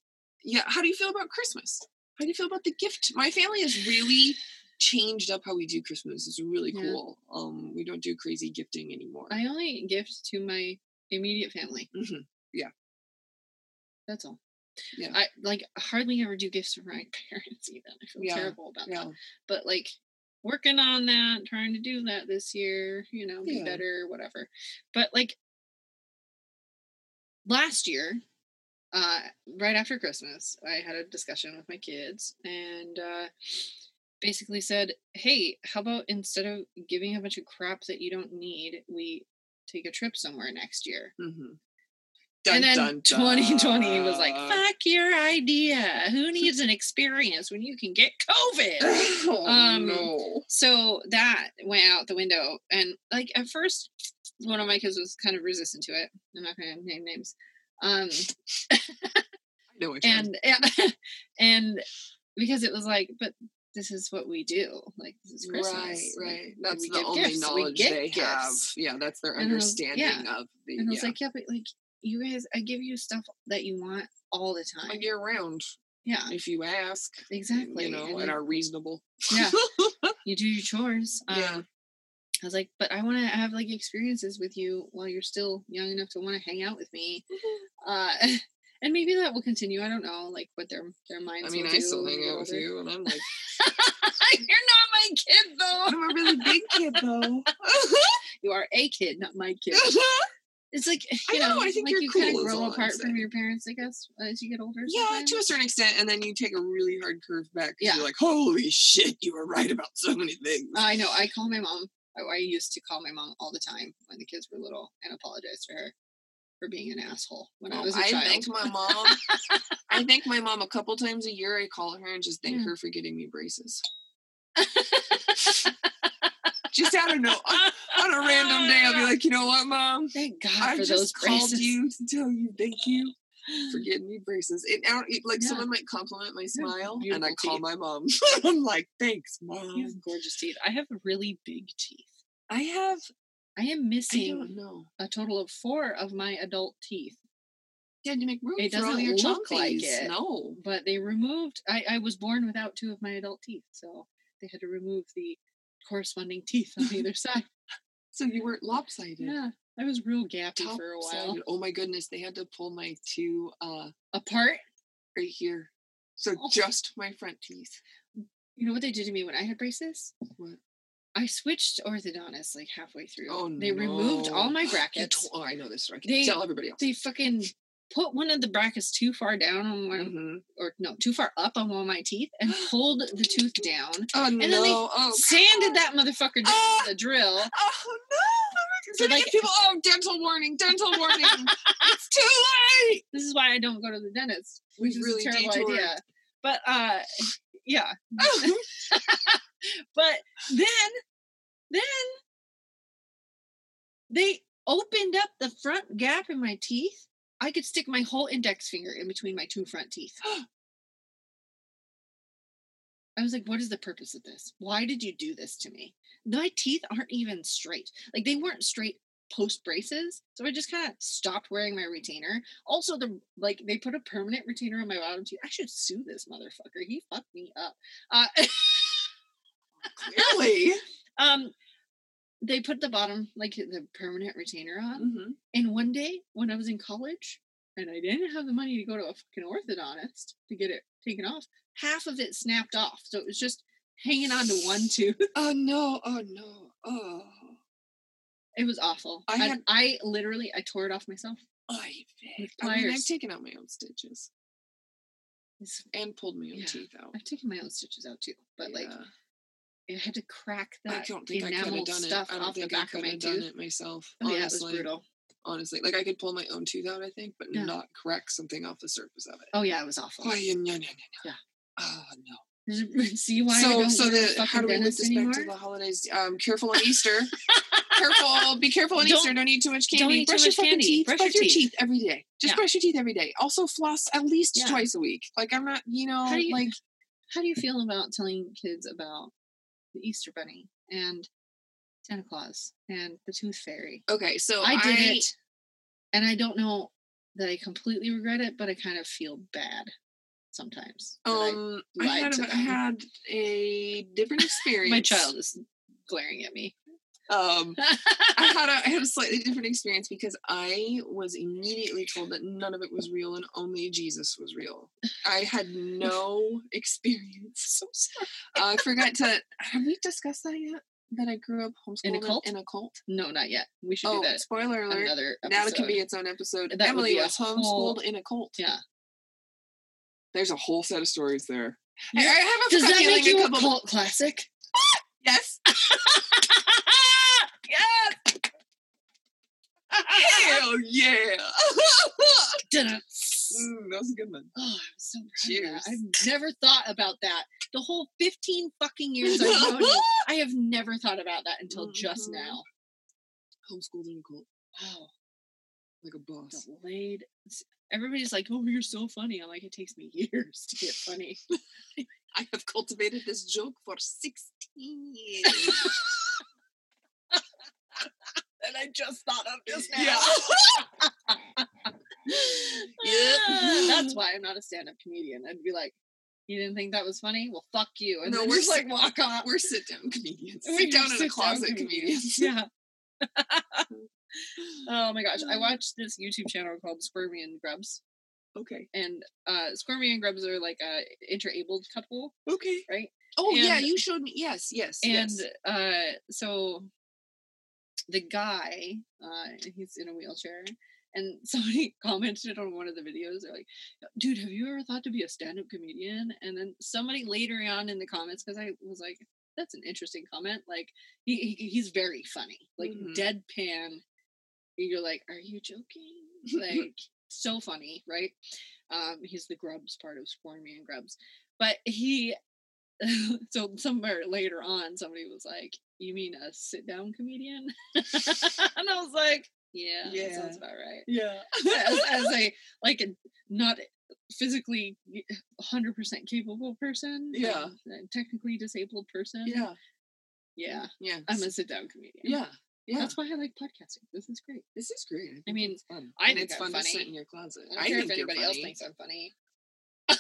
yeah. How do you feel about Christmas? How do you feel about the gift? My family has really changed up how we do Christmas. It's really Yeah. cool. Um, we don't do crazy gifting anymore. I only gift to my immediate family. Mhm. That's all. Yeah. I like hardly ever do gifts for my <laughs> parents even. I feel Yeah, terrible about Yeah, that. But like working on that, trying to do that this year, you know, be Yeah. better, whatever. But like last year, uh, right after Christmas, I had a discussion with my kids and uh basically said, Hey, how about instead of giving a bunch of crap that you don't need, we take a trip somewhere next year? hmm and then 2020 was like, fuck your idea. Who needs an experience when you can get COVID? <laughs> oh, Um, no. so that went out the window. And like at first, one of my kids was kind of resistant to it. I'm not going to name names. Um, know and <laughs> and because it was like, but this is what we do. Like this is Christmas. Right, like, right. That's the only gifts, knowledge they have. Yeah, that's their And I was- understanding yeah. of the. And I was yeah. like, yeah, but like you guys, I give you stuff that you want all the time. like year round, yeah, if you ask. exactly. You know, And and are reasonable. yeah, <laughs> you do your chores. Yeah. I was like, but I want to have like experiences with you while you're still young enough to want to hang out with me. Uh, <laughs> and maybe that will continue. I don't know, like what their their minds. I mean, I still hang out with you, and I'm like, <laughs> you're not my kid, though. I'm a really big kid, though. <laughs> You are a kid, not my kid. It's like <sighs> I you know, know, I think like you're you kind of grow apart from your parents, I guess, as you get older. yeah, sometimes. to a certain extent, and then you take a really hard curve back. Yeah. you're like, holy shit, you were right about so many things. I know. I call my mom. I, I used to call my mom all the time when the kids were little and apologize to her for being an asshole when I Oh, was a I child. thank my mom. <laughs> I thank my mom a couple times a year. I call her and just thank Yeah. her for getting me braces. <laughs> Just out of no on, a random day, I'll be like, you know what, mom? Thank God I for just called braces. you to tell you thank you for <gasps> getting me braces. It, it like Yeah. someone might compliment my smile, and I call teeth. my mom. <laughs> I'm like, thanks, mom. You have gorgeous teeth. I have really big teeth. I have. I am missing a total of four of my adult teeth, Yeah, to make room It for all doesn't your look like it. No. but they removed. I, I was born without two of my adult teeth, so they had to remove the corresponding teeth on either <laughs> side. So you weren't lopsided. Yeah, I was real gappy for a while. Oh my goodness, they had to pull my two uh Apart. right here. So Oh. just my front teeth. You know what they did to me when I had braces? What? I switched orthodontists like halfway through. Oh they removed all my <gasps> brackets. to- oh, I know this. story. They- tell everybody else. they fucking put one of the brackets too far down on one, Mhm. or no, too far up on one of my teeth, and <gasps> pulled the tooth down. Oh then no! they oh, Sanded God. that motherfucker down with a drill. Oh no! So, like- people, oh, dental warning, dental warning. it's too late. This is why I don't go to the dentist, which is really a terrible detoured. idea. But uh, yeah. <laughs> but then, then they opened up the front gap in my teeth. I could stick my whole index finger in between my two front teeth. <gasps> I was like, what is the purpose of this? Why did you do this to me? My teeth aren't even straight. Like they weren't straight post braces. So I just kind of stopped wearing my retainer. Also, the like they put a permanent retainer on my bottom teeth. I should sue this motherfucker. He fucked me up. Uh, Clearly. <laughs> um, they put the bottom like the permanent retainer on. Mhm. And one day when I was in college and I didn't have the money to go to a fucking orthodontist to get it taken off. Half of it snapped off, so it was just hanging on to one tooth. Oh no! Oh no! Oh, It was awful. I I had- I literally I tore it off myself. I, I mean, I've taken out my own stitches It's- and pulled my own Yeah. teeth out. I've taken my own stitches out too, but like Yeah. I had to crack I that don't think I could enamel have done it. stuff I don't off the think I back of could my have done tooth. it myself. Oh yeah, it was honestly. brutal. honestly. Like I could pull my own tooth out, I think, but Yeah. not crack something off the surface of it. Oh yeah, it was awful. Oh, yeah, ah, no, no, no. Yeah. Oh no. <laughs> See why I so, don't so the how do we link this anymore? back to the holidays? Um, careful on Easter. <laughs> careful, be careful on Don't- Easter. Don't eat too much don't candy. brush your much fucking candy. teeth. Brush Brush, your teeth. teeth. every day. Just Yeah. brush your teeth every day. Also floss at least Yeah. twice a week. Like I'm not, you know, How you- like How do you feel about telling kids about the Easter Bunny and Santa Claus and the Tooth Fairy? okay. So I did it, and I don't know that I completely regret it, but I kind of feel bad sometimes. that I- Um, I, had, to a- I had a different experience. <laughs> my child is glaring at me. Um, <laughs> I had a I had a slightly different experience because I was immediately told that none of it was real and only Jesus was real. I had no <laughs> experience. So sorry. I forgot to. Have we discussed that yet? That I grew up homeschooled In a cult? In a cult. no, not yet. We should Oh, do that spoiler alert! another Now it can be its own episode. That Emily was homeschooled whole- in a cult. Yeah. There's a whole set of stories there. I, I have a Does that make you a a cult classic? <laughs> Yes. <laughs> yes. Hell yeah! <laughs> Mm, that was a good one. Oh, I'm so Cheers. I've never thought about that. The whole 15 fucking years I've known you, I have never thought about that until just Mhm. now. Homeschooled in a cult, Wow. like a boss. Delayed. Everybody's like, oh, you're so funny. I'm like, it takes me <laughs> years to get funny. <laughs> <laughs> I have cultivated this joke for 16 years. And I just thought of just Yeah. Ah, That's why I'm not a stand up comedian. I'd be like, you didn't think that was funny? Well, fuck you. And No, we're just like walk on. We're sit down comedians. We're Sit down in a closet comedians. Yeah. Oh my gosh. I watched this YouTube channel called Squirmy and Grubs. Okay. And uh Squirmy and Grubs are like a interabled couple, Okay. right? Oh yeah, you showed me. Yes, yes. And yes. uh so the guy, uh he's in a wheelchair. And <laughs> somebody commented on one of the videos, they're like, dude, have you ever thought to be a stand-up comedian? And then somebody later on in the comments, because I was like, that's an interesting comment. Like he, he he's very funny. Like Mhm. deadpan. You're like, are you joking? <laughs> Like so funny, right? Um, he's the grubs part of Squirmy and Grubs. But he <laughs> so somewhere later on somebody was like, You mean a sit down comedian? <laughs> and I was like, Yeah, that sounds Yeah. about right. yeah. as, as a like a not physically 100% capable person Yeah. um, technically disabled person yeah. yeah Yeah. i'm a sit-down comedian yeah. Yeah. that's why i like podcasting this is great this is great. think mean, it's fun. I and think it's I'm fun to sit in your closet. i don't care if think you're anybody else thinks i'm funny <laughs>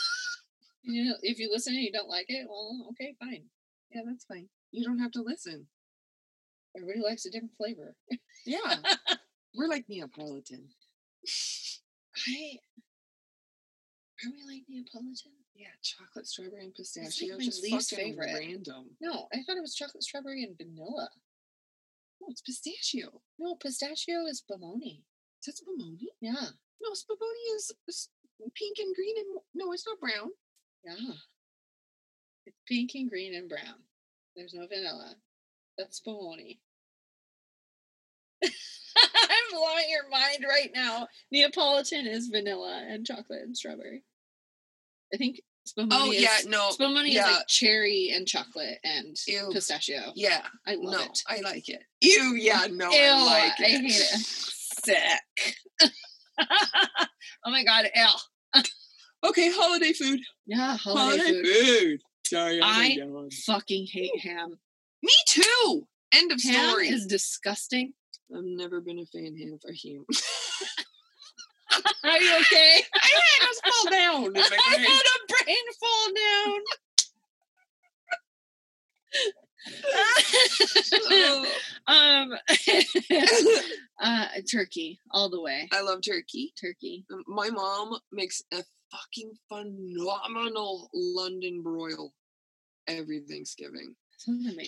you know if you listen and you don't like it well okay fine Yeah, that's fine. You don't have to listen. everybody likes a different flavor Yeah. <laughs> We're like Neapolitan. i are we like neapolitan Yeah, chocolate, strawberry, and like pistachio. my just least favorite. random. no i thought it was chocolate strawberry and vanilla No, it's pistachio. no pistachio is baloney That's Spumoni. yeah No, Spumoni is, is pink and green and no, it's not brown. Yeah. It's pink and green and brown. There's no vanilla. That's Spumoni. <laughs> I'm blowing your mind right now. Neapolitan is vanilla and chocolate and strawberry. I think Oh, Spumoni Oh is yeah, no, Spumoni is yeah. like cherry and chocolate and Ew. pistachio. yeah, I love no, it. I like it. Ew, yeah, no, Ew, I like I hate it. Sick. <laughs> oh my god, ew. <laughs> Okay, holiday food. Yeah, holiday, food. food. Sorry, I- I'm Fucking hate ham. Me too. End of Ham story. is disgusting. I've never been a fan of ham. <laughs> <laughs> Are you okay? <laughs> I had us fall down. <laughs> I had a brain fall down. Oh, um, uh, turkey all the way. I love turkey. Turkey. My mom makes a fucking phenomenal London broil every Thanksgiving.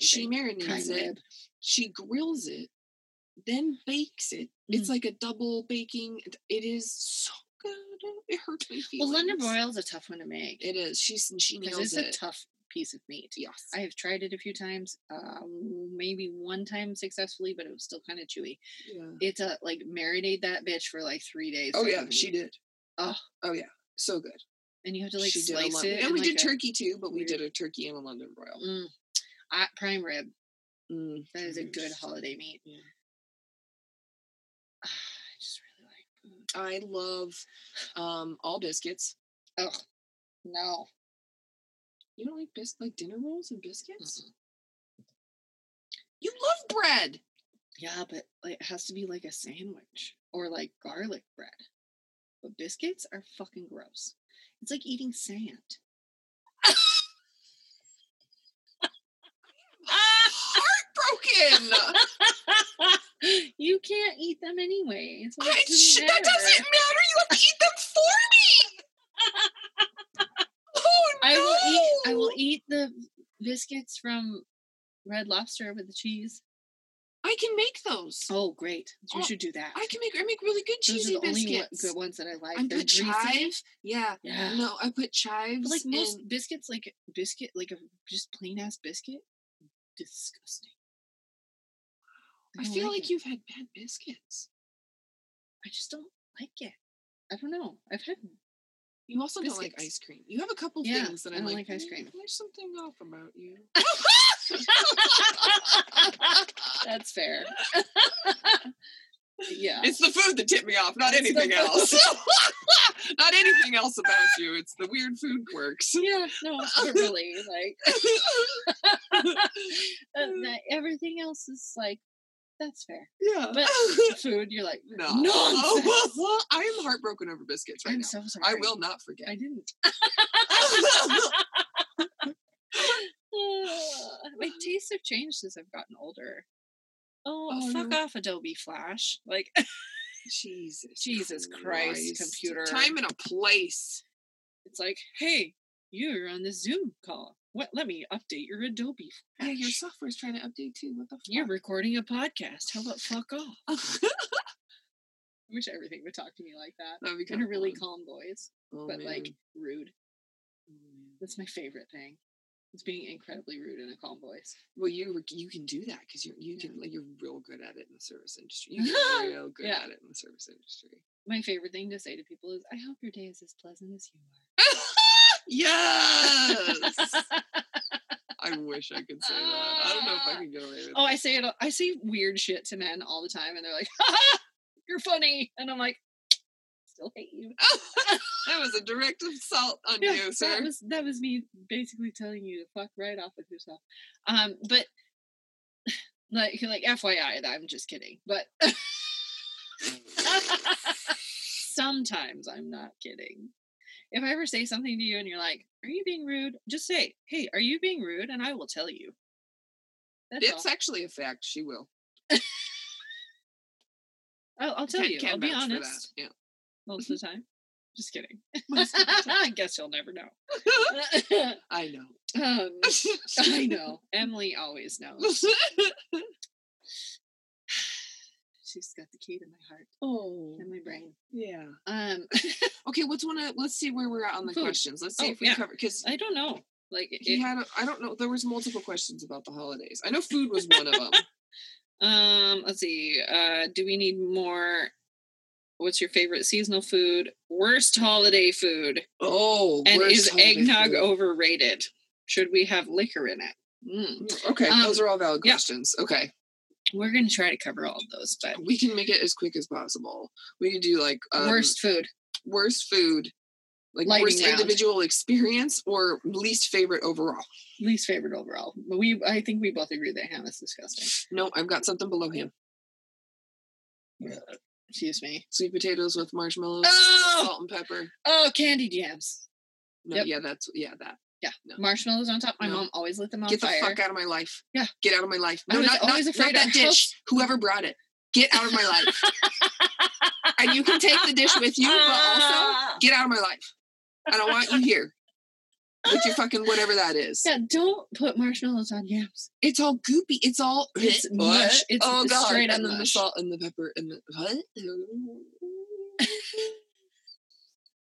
She marinates it, she grills it, then bakes it. It's like a double baking. It- It is so good. It hurts my feelings. Well, London broil is a tough one to make It is. She's she nails it's a tough piece of meat. yes. I have tried it a few times, um, maybe one time successfully, but it was still kind of chewy. yeah. It's a like marinate that bitch for like three days. Oh yeah, she did. Oh. Oh yeah, so good. and you have to like she slice it. And we like, did turkey too, but we did a turkey and a London broil. Mm, I, prime rib. Mm, That is a good holiday meat. Yeah. I just really like food. I love um all biscuits. Oh no. You don't like bis like dinner rolls and biscuits? You love bread. Yeah, but like, it has to be like a sandwich or like garlic bread. But biscuits are fucking gross. It's like eating sand. <laughs> Heartbroken. <laughs> <laughs> <gasps> you can't eat them anyway. So I, doesn't sh- that doesn't matter. You have to eat them for me. <laughs> Oh no! I will eat. I will eat the biscuits from Red Lobster with the cheese. I can make those. Oh, great! You Oh, should do that. I can make. I make really good Those cheesy are the only biscuits. good ones that I like. I They're put greasy. chive. Yeah. Yeah. No, I put chives. But like most biscuits, like biscuit, like a just plain ass biscuit, disgusting. I don't feel like it. you've had bad biscuits. I just don't like it. I don't know. I've had. You also don't like ice cream. You have a couple Yeah, things that I I'm don't like, like ice "Mm, cream." There's something off about you. <laughs> That's fair. yeah. It's the food that tipped me off, not It's anything else. <laughs> not anything else about you. It's the weird food quirks. yeah. No, really, like <laughs> uh, everything else is like that's fair. yeah. But <laughs> food, you're like no. <laughs> I am heartbroken over biscuits right I'm now. so sorry. I will not forget. I didn't. <laughs> My tastes have changed since I've gotten older. Oh, Oh, fuck no. off, Adobe Flash! Like, Jesus. Jesus Christ, computer. Time and a place. it's like, hey, you're on the Zoom call. What? Let me update your Adobe Flash. Yeah, your software's trying to update too. What the fuck? You're recording a podcast. How about fuck off? <laughs> I wish everything would talk to me like that. That'd be In kind a of really calm voice, oh, but like rude. Oh. That's my favorite thing. It's being incredibly rude in a calm voice. Well, you you can do that because you're you Yeah. can like you're real good at it in the service industry. You're <laughs> real good Yeah. at it in the service industry. My favorite thing to say to people is, "I hope your day is as pleasant as you are." Yes. <laughs> I wish I could say that. I don't know if I can get away with it. Oh, I say it. I say weird shit to men all the time, and they're like, "You're funny," and I'm like, "Still hate you." <laughs> that was a direct assault on Yeah, you, sir. that was that was me basically telling you to fuck right off with yourself. Um, but <sighs> like like FYI, that I'm just kidding. But <laughs> sometimes I'm not kidding. If I ever say something to you and you're like, "Are you being rude?" Just say, "Hey, are you being rude?" and I will tell you. That's it's all. actually a fact. She will. <laughs> I'll, I'll tell Can't- you. can't I'll be vouch for that. honest Yeah. most of the time. Just kidding. <laughs> Most of the time. I guess you'll never know. <laughs> I know. um, I know. Emily always knows. She's got the key to my heart oh, and my brain. yeah. Um, <laughs> Okay, what's one of? Let's see where we're at on the Food. questions. Let's see Oh, if we yeah. cover because I don't know. Like, he it, had. I don't know. There was multiple questions about the holidays. I know food was one of them. <laughs> um, let's see. Uh, do we need more? What's your favorite seasonal food? Worst holiday food? Oh, And is eggnog food. overrated? Should we have liquor in it? Mm. Okay, Um, those are all valid yeah. questions. Okay, We're gonna try to cover all of those, but we can make it as quick as possible. We could do like um, worst food. worst food, like Lightning worst round. individual experience or least favorite overall. Least favorite overall. But we I think we both agree that ham is disgusting. No, I've got something below ham. Excuse me. Sweet potatoes with marshmallows, Oh! salt and pepper. Oh, candy jams. No, Yep. yeah, that's yeah that. Yeah. No. Marshmallows on top. My No. mom always lit them on Get the fuck out of my life. Yeah. Get out of my life. No, not, always not, afraid not that dish. house- Whoever brought it. Get out of my life. <laughs> and you can take the dish with you, but also ah. get out of my life. I don't want you <laughs> here. With your fucking whatever that is. Yeah, don't put marshmallows on yams. It's all goopy. It's all It's What? mush. It's oh god. straight and then the mush. salt and the pepper and the <laughs> what?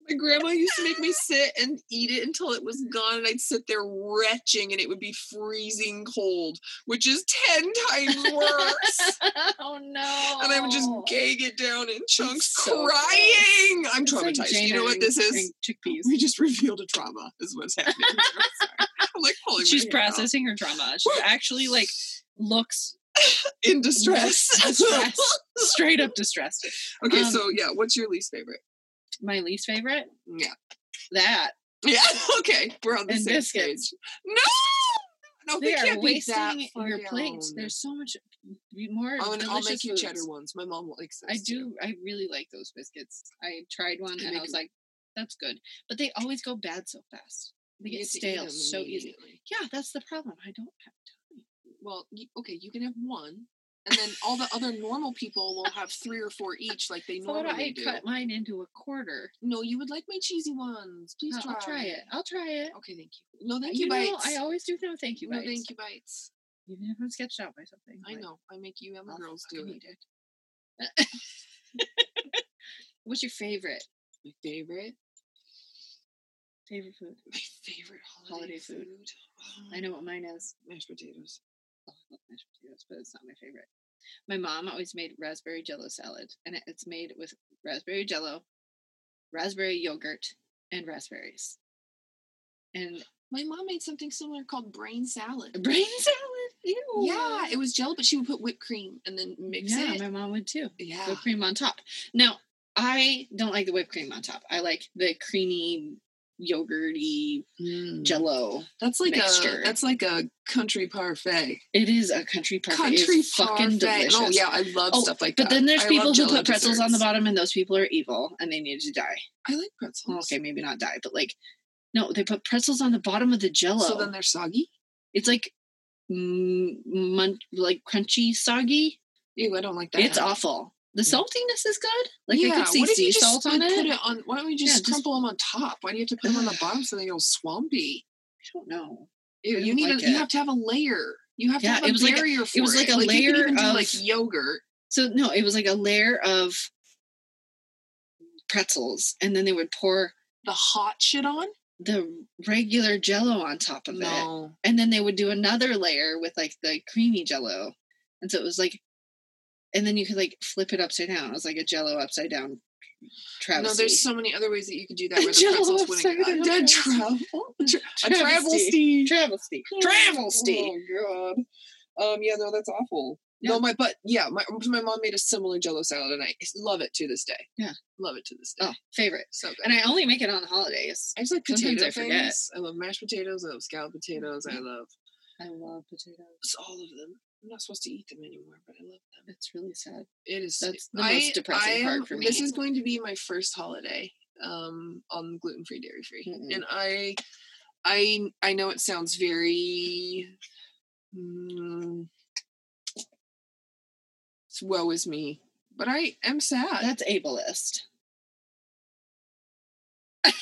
My grandma used to make me sit and eat it until it was gone, and I'd sit there retching, and it would be freezing cold, which is ten times worse. <laughs> oh no! and I would just gag it down in chunks, so gross. crying. I'm It's traumatized. Jane you know what this is? Chickpeas. We just revealed a trauma. Is what's happening. <laughs> I'm like pulling. my She's processing her trauma. She actually like looks in distress. distressed, <laughs> straight up distressed. okay, Um, so yeah, what's your least favorite? My least favorite Yeah. that Yeah. <laughs> Okay. We're on the and same biscuits. page. No. No, They they, are can't be that wasting your plates. There's so much more. Oh, and I'll make you foods. cheddar ones. My mom likes those. I too. do. I really like those biscuits. I tried one and I was like, "That's good," but they always go bad so fast. They You get have to eat stale so easily. Yeah, that's the problem. I don't have time. Well, you, okay, you can have one, and then all the other normal people will have three or four each, like they normally don't I do. cut mine into a quarter? No, you would like my cheesy ones. Please try. I'll try it. I'll try it. Okay, thank you. No, uh, thank you you, know, bites. I always do no thank you no, bites. thank you, bites. Even if I'm sketched out by something. I know. I make you and the I'll girls do it. it. <laughs> What's your favorite My favorite. favorite food? My favorite holiday, Holiday food. food. I know what um, mine is. Mashed potatoes. Oh, I love mashed potatoes, but it's not my favorite. My mom always made raspberry jello salad, and it's made with raspberry jello, raspberry yogurt, and raspberries. And My mom made something similar called brain salad. <laughs> brain salad. Ew. Yeah, it was jello, but she would put whipped cream and then mix yeah, it. Yeah, my mom would too. yeah. Whipped cream on top. Now, I don't like the whipped cream on top. I like the creamy, yogurty Mm. jello. That's like mixture. a that's like a country parfait. It is a country parfait. Country it is fucking delicious. Oh yeah, I love Oh, stuff like But that. But then there's I people who put pretzels on the bottom, and those people are evil, and they need to die. I like pretzels. Okay, maybe not die, but like, no, they put pretzels on the bottom of the jello. So then they're soggy. it's like, mm, mun- like crunchy, soggy. Ew, I don't like that. It's awful. The saltiness is good. Like I yeah, could see sea you just salt on like, it. Put it on. Why don't we just Yeah, just- them on top? Why do you have to put them on the bottom so they go swampy? I don't know. Ew, you need like a, you have to have a layer. You have to Yeah, have a it was like a- for it. was like a could layer do like of- yogurt. So no, it was like a layer of pretzels, and then they would pour The hot shit on? the regular jello on top of it. And then they would do another layer with like the creamy jello and so it was like and then you could like flip it upside down it was like a jello upside down travesty No, there's so many other ways that you could do that <laughs> where the Jell-O pretzels wouldn't upside get down <laughs> dead travel. <laughs> A Travesty. travesty. travesty Oh god. Um yeah, no, that's awful. Yeah. No, my but yeah, my my mom made a similar jello salad and I love it to this day. Yeah. Love it to this day. oh favorite So good. and i only make it on the holidays I just like sometimes potato I forget. I love mashed potatoes. I love scalloped potatoes. I love i love potatoes all of them. I'm not supposed to eat them anymore, but I love them. it's really sad It is. That's the I- most depressing I part for This is going to be my first holiday um, on gluten free, dairy free, Mm-mm. and I, I, I know it sounds very. Mm, woe is me, but I am sad. that's ableist <laughs>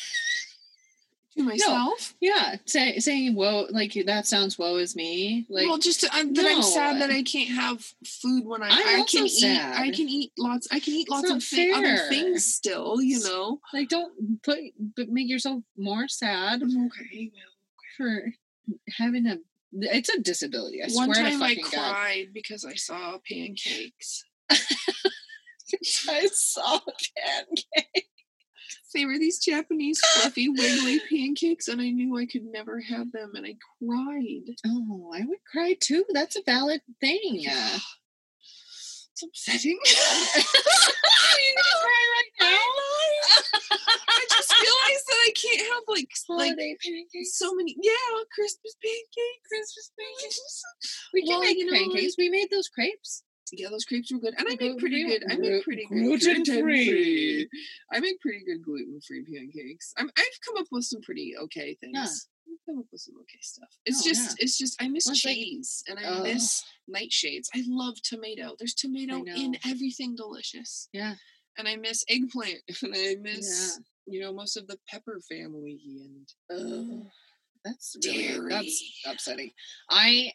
to myself. yeah say, saying whoa like that sounds woe is me like well, just to, I'm, that I'm sad that. I can't have food when I, I'm I can eat. I can eat lots. I can eat It's lots of other things still. You know. like don't put but make yourself more sad Okay. for having a it's a disability i One swear to time I fucking god cried because I saw pancakes. <laughs> i saw pancake They were these Japanese fluffy wiggly pancakes, and I knew I could never have them, and I cried. oh i would cry too that's a valid thing yeah It's upsetting. <laughs> you gonna cry right <laughs> now I just realized that I can't have like s- like holiday pancakes so many. Yeah, Christmas pancakes. Christmas pancakes. we can Well, make you know, pancakes we made those crepes Yeah, those crepes were good, and I make pretty good. I make pretty good gluten-free. gluten-free. I make pretty good gluten free pancakes. I'm, I've come up with some pretty okay things. come up with some okay stuff. It's Oh, just, it's just, I miss Well, it's like- cheese and I Ugh. miss nightshades. I love tomato. There's tomato in everything delicious. Yeah. And I miss eggplant <laughs> and I miss, you know, most of the pepper family and that's really Dairy. that's upsetting. I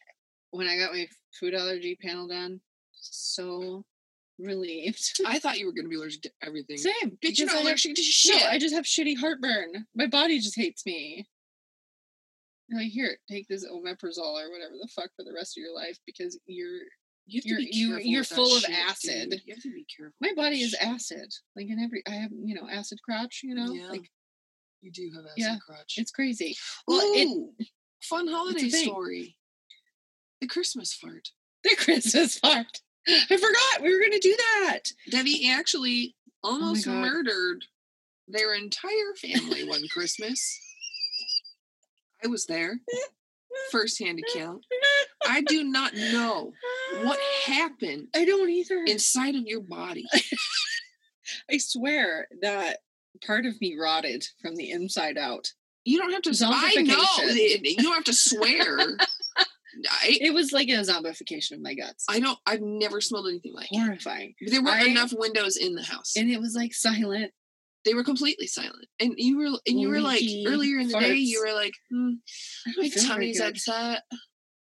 when I got my food allergy panel done, so relieved. <laughs> I thought you were going to be allergic to everything. Same. Bitch, you're not allergic to shit. No, I just have shitty heartburn. My body just hates me. They're like, here, take this omeprazole or whatever the fuck for the rest of your life because you're you to you're- be you- careful you're full of shit, acid. dude. You have to be careful. my body is acid. Like in every I have, you know, acid crotch, you know? Yeah. Like You do have acid Yeah, crotch. it's crazy. Well, it fun holiday story. The Christmas fart. the <laughs> Christmas fart. <gasps> I forgot we were gonna do that. Debbie actually oh almost God. murdered their entire family one Christmas. I was there, <laughs> firsthand account. I do not know what happened I don't either. inside of your body. <laughs> I swear that part of me rotted from the inside out. You don't have to. I know. You don't have to swear. <laughs> I, It was like a zombification of my guts. I don't. I've never smelled anything like it. Horrifying. There weren't I- enough windows in the house. And it was like silent. they were completely silent. And you were and you were like earlier in the day, you were like, hmm, my tummy's upset.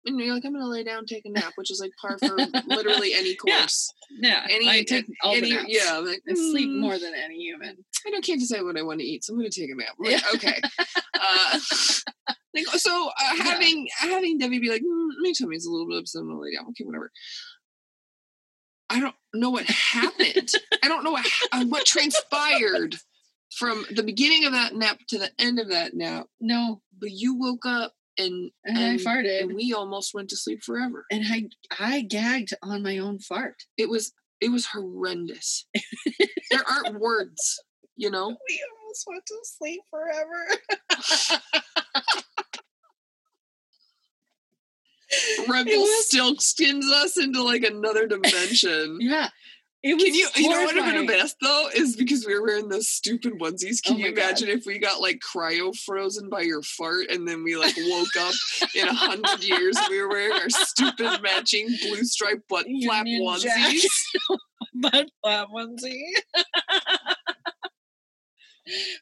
And you're like, I'm gonna lay down, take a nap, which is like par for <laughs> literally any <laughs> course. Yeah, Any, I take all any, the naps. yeah, like, I sleep "Mm, more than any human. I don't can't decide what I want to eat, so I'm gonna take a nap. Like, Yeah. okay. <laughs> Uh, like, so uh, Yeah. having having Debbie be like, mm, my tummy's a little bit upset, I'm gonna lay down. Okay, whatever. I don't know what happened. I don't know what ha- uh, what transpired from the beginning of that nap to the end of that nap. No, But you woke up and and, and, I farted, and we almost went to sleep forever. and I I gagged on my own fart. It was it was horrendous. <laughs> there aren't words, you know. <laughs> We almost went to sleep forever. <laughs> Rebel was- still skins us into like another dimension. <laughs> yeah, it was. Can you you know what would have been best though is because we were wearing those stupid onesies. Oh Can Oh you my God. imagine if we got like cryo frozen by your fart and then we like woke up in a hundred years and we were wearing our stupid matching blue stripe butt flap Union onesies? Jack. Butt flap onesie.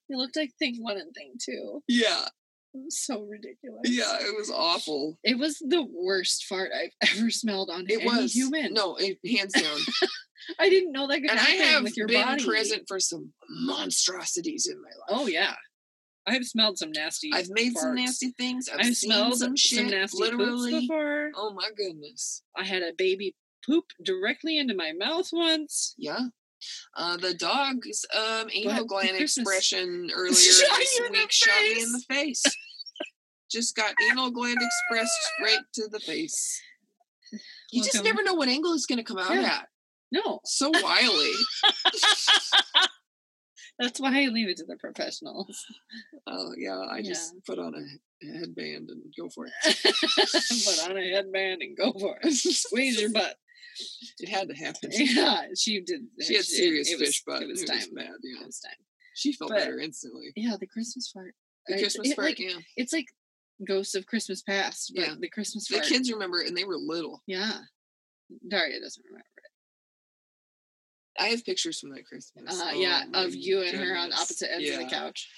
We looked like Thing One and Thing Two. Yeah, It was so ridiculous. yeah, it was awful. It was the worst fart I've <laughs> ever smelled on It any was human. No, it, hands down. <laughs> I didn't know that could and I happen have with your been body. present for some monstrosities in my oh, life. Oh yeah, I've smelled some nasty. I've made some nasty things. I've, I've, smelled some shit. some nasty literally. poops before. Oh my goodness. I had a baby poop directly into my mouth once. Yeah. Uh, the dog's um, anal gland expression <laughs> earlier Shot this you in the week shot me in the face. face. Just got anal gland expressed right to the face. You just never know what angle it's going to come out Yeah. at. No, So <laughs> wily. that's why I leave it to the professionals. Oh yeah, I Yeah. just <laughs> put on a headband and go for it. Put on a headband and go for it. Squeeze your butt. It had to happen. <laughs> Yeah, she did. She had it- serious it was- fish butt. It was It time. was bad. Yeah, It was time. she felt But- better instantly. Yeah, the Christmas fart. The Christmas it, fart, like, yeah. It's like Ghosts of Christmas Past, but Yeah. the Christmas fart. The fart. kids remember, it and they were little. Yeah. Daria doesn't remember it. I have pictures from that Christmas. Uh, Oh yeah, of you and her on opposite ends of the couch,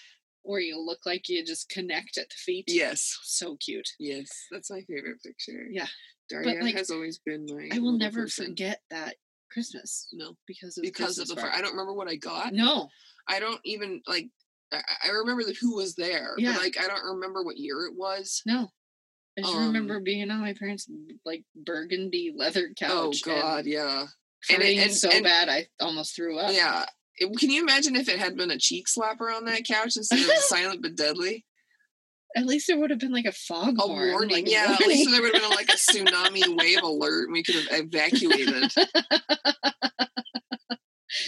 where you look like you just connect at the feet. Yes, So cute. yes, that's my favorite picture. Yeah. Daria like, has always been my. I will never person. forget that Christmas No, because of because the of the fire. I don't remember what I got. No. I don't even like. I, remember that who was there, Yeah. but like I don't remember what year it was. No. I just Um, remember being on my parents' like burgundy leather couch. Oh couch. God, yeah, And And it- and- so and- bad I almost threw up. yeah. It- can you imagine if it had been a cheek slapper on that couch instead of <laughs> silent but deadly? At least there would have been like a fog A warning, like, yeah. At least there would have been like a tsunami wave alert, and we could have evacuated. <laughs>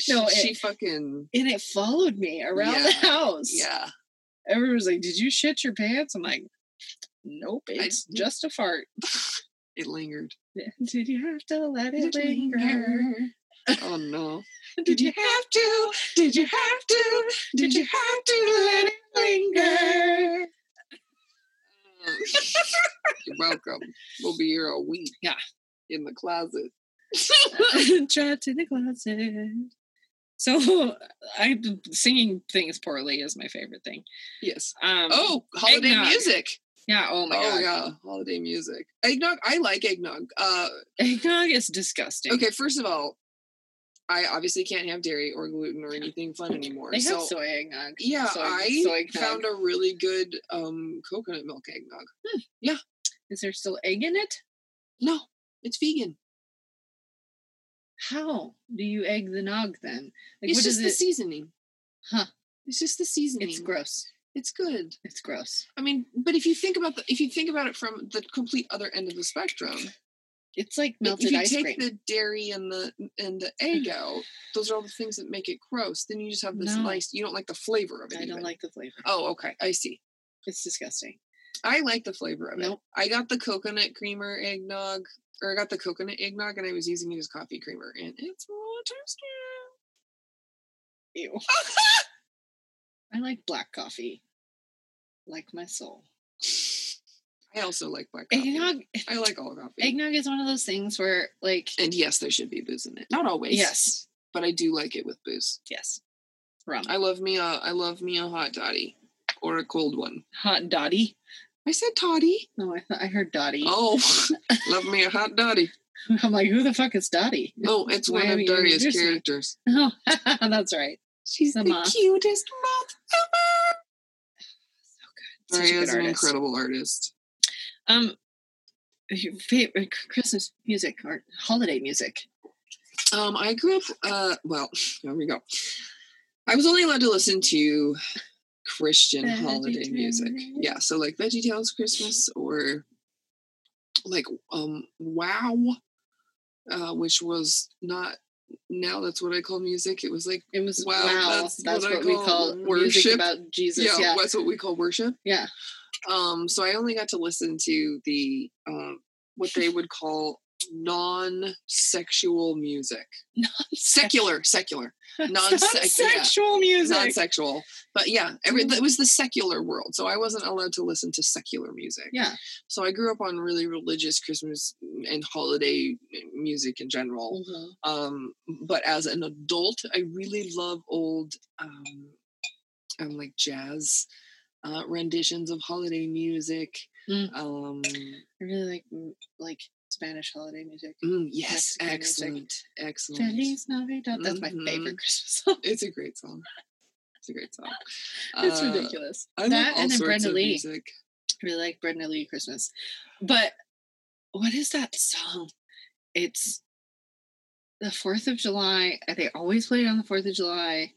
No, she, it- she fucking and it followed me around the house. yeah. Everyone was like, "Did you shit your pants?" I'm like, "Nope, I- it's just a fart." <laughs> It lingered. Did you have to let it linger? Oh no! Did you have to? Did you have to? Did you have to let it linger? <laughs> You're welcome. We'll be here a week. Yeah. In the closet. <laughs> Trapped in the closet. So I singing things poorly is my favorite thing. Yes. Um Oh, holiday eggnog. music. yeah, oh my oh god. yeah, holiday music. Eggnog. I like eggnog. Uh, Eggnog is disgusting. okay. First of all, I obviously can't have dairy or gluten or anything fun anymore. They have so soy eggnog. yeah, soy, I soy found a really good um coconut milk eggnog. Yeah. Is there still egg in it? No, it's vegan. How do you egg the nog then? Like it's just is the it? seasoning. Huh. It's just the seasoning. It's gross. It's good. It's gross. I mean, but if you think about the if you think about it from the complete other end of the spectrum, It's like melted if you ice take cream. the dairy and the and the mm. egg out, those are all the things that make it gross. Then you just have this No. nice. You don't like the flavor of it. I don't even. like the flavor. Oh, okay. I see. It's disgusting. I like the flavor of it. Nope. I got the coconut creamer eggnog, or I got the coconut eggnog, and I was using it as coffee creamer, and it's really tasty. Ew. <laughs> I like black coffee. Like my soul. <laughs> I also like black coffee. Eggnog <laughs> I like all coffee. eggnog is one of those things where like And yes, there should be booze in it. Not always. yes. But I do like it with booze. Yes. Rum. I love me a I love me a hot toddy. Or a cold one. Hot Dottie. I said toddy. No, I thought I heard Dottie. Oh <laughs> love me a hot doddy. I'm like, who the fuck is Dottie? No, oh, it's one of Daria's characters. <laughs> Oh, that's right. She's The the, ma. cutest mouth ever. <sighs> Such a Daria is an artist. incredible artist. Um, your favorite Christmas music or holiday music? Um, I grew up. Uh, well, here we go. I was only allowed to listen to Christian holiday music. Yeah, so like Veggie Tales Christmas or like um Wow, uh, which was not. Now that's what I call music. It was like It was Wow, wow. that's That's, what what, we call call music worship. about Jesus. yeah, Yeah, that's what we call worship. yeah. Um, so I only got to listen to the um what they would call non-sexual music. <laughs> Secular, secular, <laughs> non-sec- yeah. sexual music. non-sexual. But yeah, every it was the secular world, so I wasn't allowed to listen to secular music. Yeah. So I grew up on really religious Christmas and holiday music in general. Mhm. Um, but as an adult, I really love old, um, um like jazz uh, renditions of holiday music. Mm. Um, I really like like Spanish holiday music. mm, yes, Mexican music. excellent, excellent. Feliz Navidad. That's my Mhm. favorite Christmas song. It's a great song. It's a great song. <laughs> It's Uh, ridiculous. I that all and then Brenda Lee. music. I really like Brenda Lee Christmas. But what is that song? It's the Fourth of July. They always play it on the Fourth of July.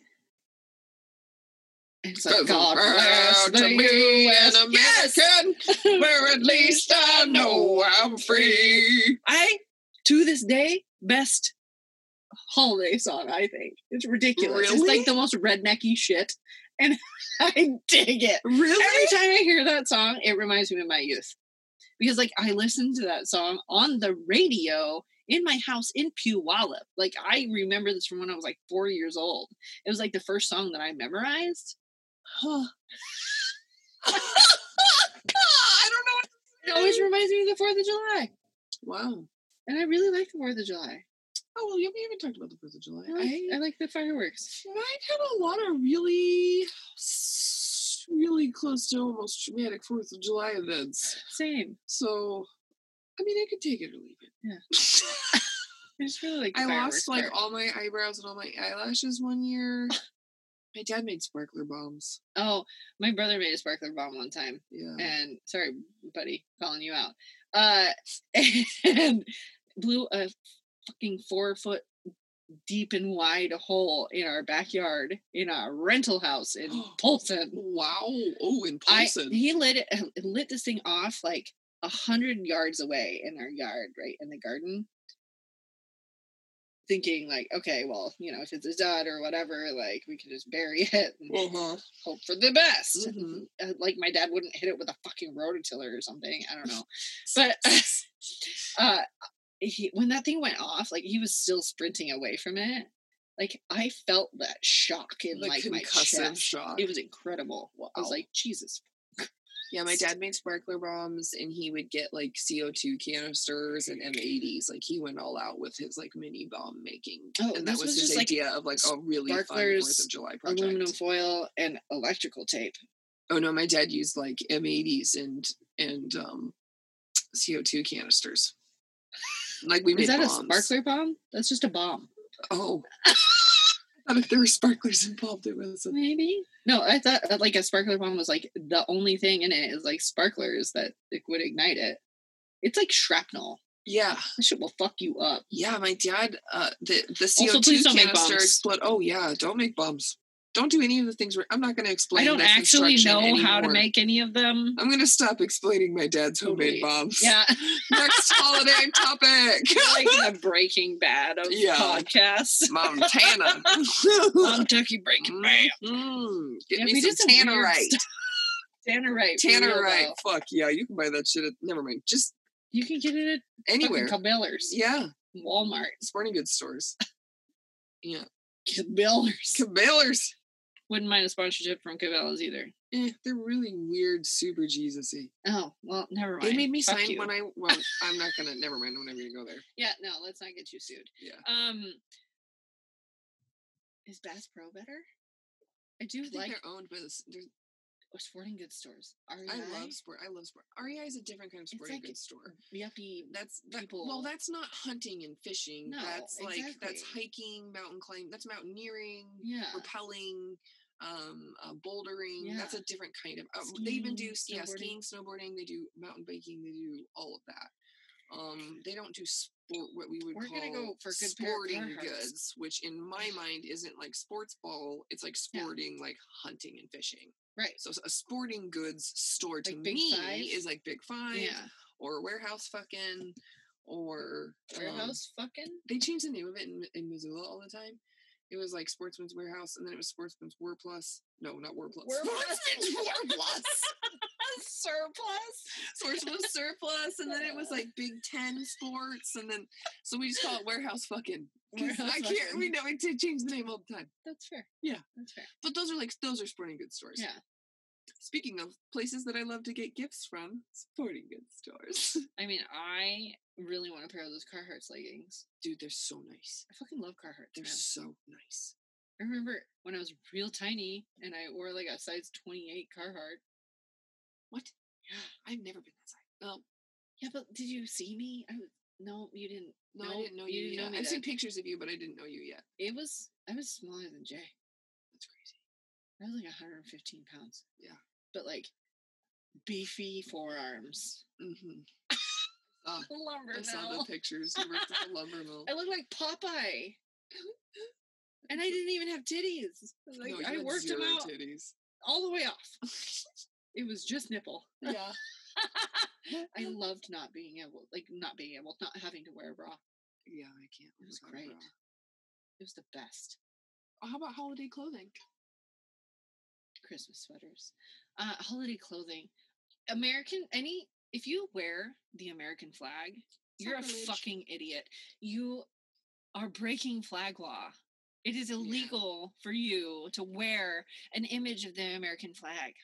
It's like Doesn't God bless to me US. an Yes! American, where at least I know I'm free. I to this day best holiday song. I think it's ridiculous. It's like the most rednecky shit, and <laughs> I dig it. Really? Every time I hear that song, it reminds me of my youth. Because like I listened to that song on the radio in my house in Puyallup. Like I remember this from when I was like four years old. It was like the first song that I memorized. Huh. I don't know. What It always <laughs> reminds me of the Fourth of July. wow. And I really like the Fourth of July. Oh well, yeah, we haven't talked about the Fourth of July. I like, I like the fireworks. Mine had a lot of really, really close to almost traumatic Fourth of July events. Same. So, I mean, I could take it or leave it. Yeah. <laughs> I just really like I lost like all my eyebrows and all my eyelashes one year. <laughs> my dad made sparkler bombs. Oh, my brother made a sparkler bomb one time. Yeah. and sorry, buddy, calling you out. Uh, <laughs> and blew a fucking four foot deep and wide hole in our backyard in a rental house in <gasps> Polson. Wow. Oh, in I Polson. he lit it lit this thing off like a hundred yards away in our yard, right in the garden. Thinking like, okay, well, you know, if it's a dud or whatever, like we could just bury <laughs> it and uh-huh. hope for the best. Mhm. <laughs> Uh, like my dad wouldn't hit it with a fucking rototiller or something. I don't know. <laughs> But uh he, when that thing went off, like he was still sprinting away from it. Like I felt that shock in The like my chest. shock. It was incredible. I was like, Jesus. Yeah, my dad made sparkler bombs and he would get like CO2 canisters and M80s. Like he went all out with his like mini bomb making. Oh, and that this was, was his just, like, idea of like a really fun Fourth of July project. Aluminum foil and electrical tape. Oh no, my dad used like M80s and and um CO2 canisters. Like we made Is that bombs. a sparkler bomb? That's just a bomb. Oh. <laughs> Thought if there were sparklers involved, it was a Maybe. No, I thought uh, like a sparkler bomb was like the only thing in it is like sparklers that it would ignite it. It's like shrapnel. yeah. That shit will fuck you up. Yeah, my dad, uh, the the CO2 please don't make canister explode. Oh yeah, don't make bombs. Don't do any of the things. Where, I'm not going to explain. I don't actually know how to make any of them. I'm going to stop explaining my dad's homemade Totally. bombs. Yeah, <laughs> Next holiday <laughs> topic. like the Breaking Bad of Yeah. podcasts. Montana. <laughs> Kentucky Breaking Bad. Mm, get Yeah, me some did some weird Tannerite. Tannerite. Tannerite. Fuck yeah, you can buy that shit at. Never mind. Just You can get it at anywhere. Cabela's. Yeah, Walmart. sporting goods stores. Yeah, Cabela's. Cabela's. Wouldn't mind a sponsorship from Cabela's either. Eh, they're really weird, super Jesus-y. Oh, well, never mind. They made me Fuck sign you. when I. Well, I'm not gonna. Never mind. I'm not gonna go there. Yeah, no, let's not get you sued. Yeah. Um, is Bass Pro better? I do I think like they're owned by this. There's, oh, sporting goods stores. REI, I love sport. I love sport. REI is a different kind of sporting like goods store. yuppie. That's that, people- well. That's not hunting and fishing. No, that's like that's hiking, mountain climbing. That's mountaineering, Yeah, rappelling, um, uh, bouldering. That's a different kind of. Um, they even do Skiing, yeah, skiing, snowboarding. They do mountain biking. They do all of that. Um, they don't do sport. What we would We're call gonna go for good sporting goods, which in my mind isn't like sports ball. It's like Yeah. sporting, like hunting and fishing. right. So a sporting goods store to Like me Five? is like Big Five Yeah, or Warehouse fucking or um, warehouse fucking. they change the name of it in, in Missoula all the time. It was like Sportsman's Warehouse, and then it was Sportsman's War Plus. No, not War Plus. Warplus. Sportsman's War Plus. <laughs> Surplus. Sportsman's Surplus, and then it was like Big Ten Sports, and then so we just call it Warehouse Fucking. Warehouse I can't. We know it did change the name all the time. That's fair. Yeah. that's fair. But those are like those are sporting goods stores. Yeah. Speaking of places that I love to get gifts from, sporting goods stores. I mean, I really want a pair of those Carhartt leggings. Dude, they're so nice. I fucking love Carhartt. They're man. so nice. I remember when I was real tiny and I wore like a size 28 Carhartt. What? Yeah. I've never been that size. No, Yeah, but did you see me? I was no, you didn't. no, I didn't know you, didn't know me I've seen pictures of you, but I didn't know you yet. It was I was smaller than Jay. That's crazy. I was like 115 pounds. Yeah. But like beefy forearms. Mm-hmm. Oh, Lumber <laughs> I saw the <laughs> pictures. You worked at the lumber mill. I look like Popeye. <laughs> And I didn't even have titties. Like no, I worked them out titties. all the way off. It was just nipple. Yeah. I loved not being able, like not being able, not having to wear a bra. Yeah, I can't. It was great. It was the best. How about holiday clothing? Christmas sweaters, uh, holiday clothing, American. Any if you wear the American flag, you're a fucking idiot. You are breaking flag law. It is illegal for you to wear an image of the American flag.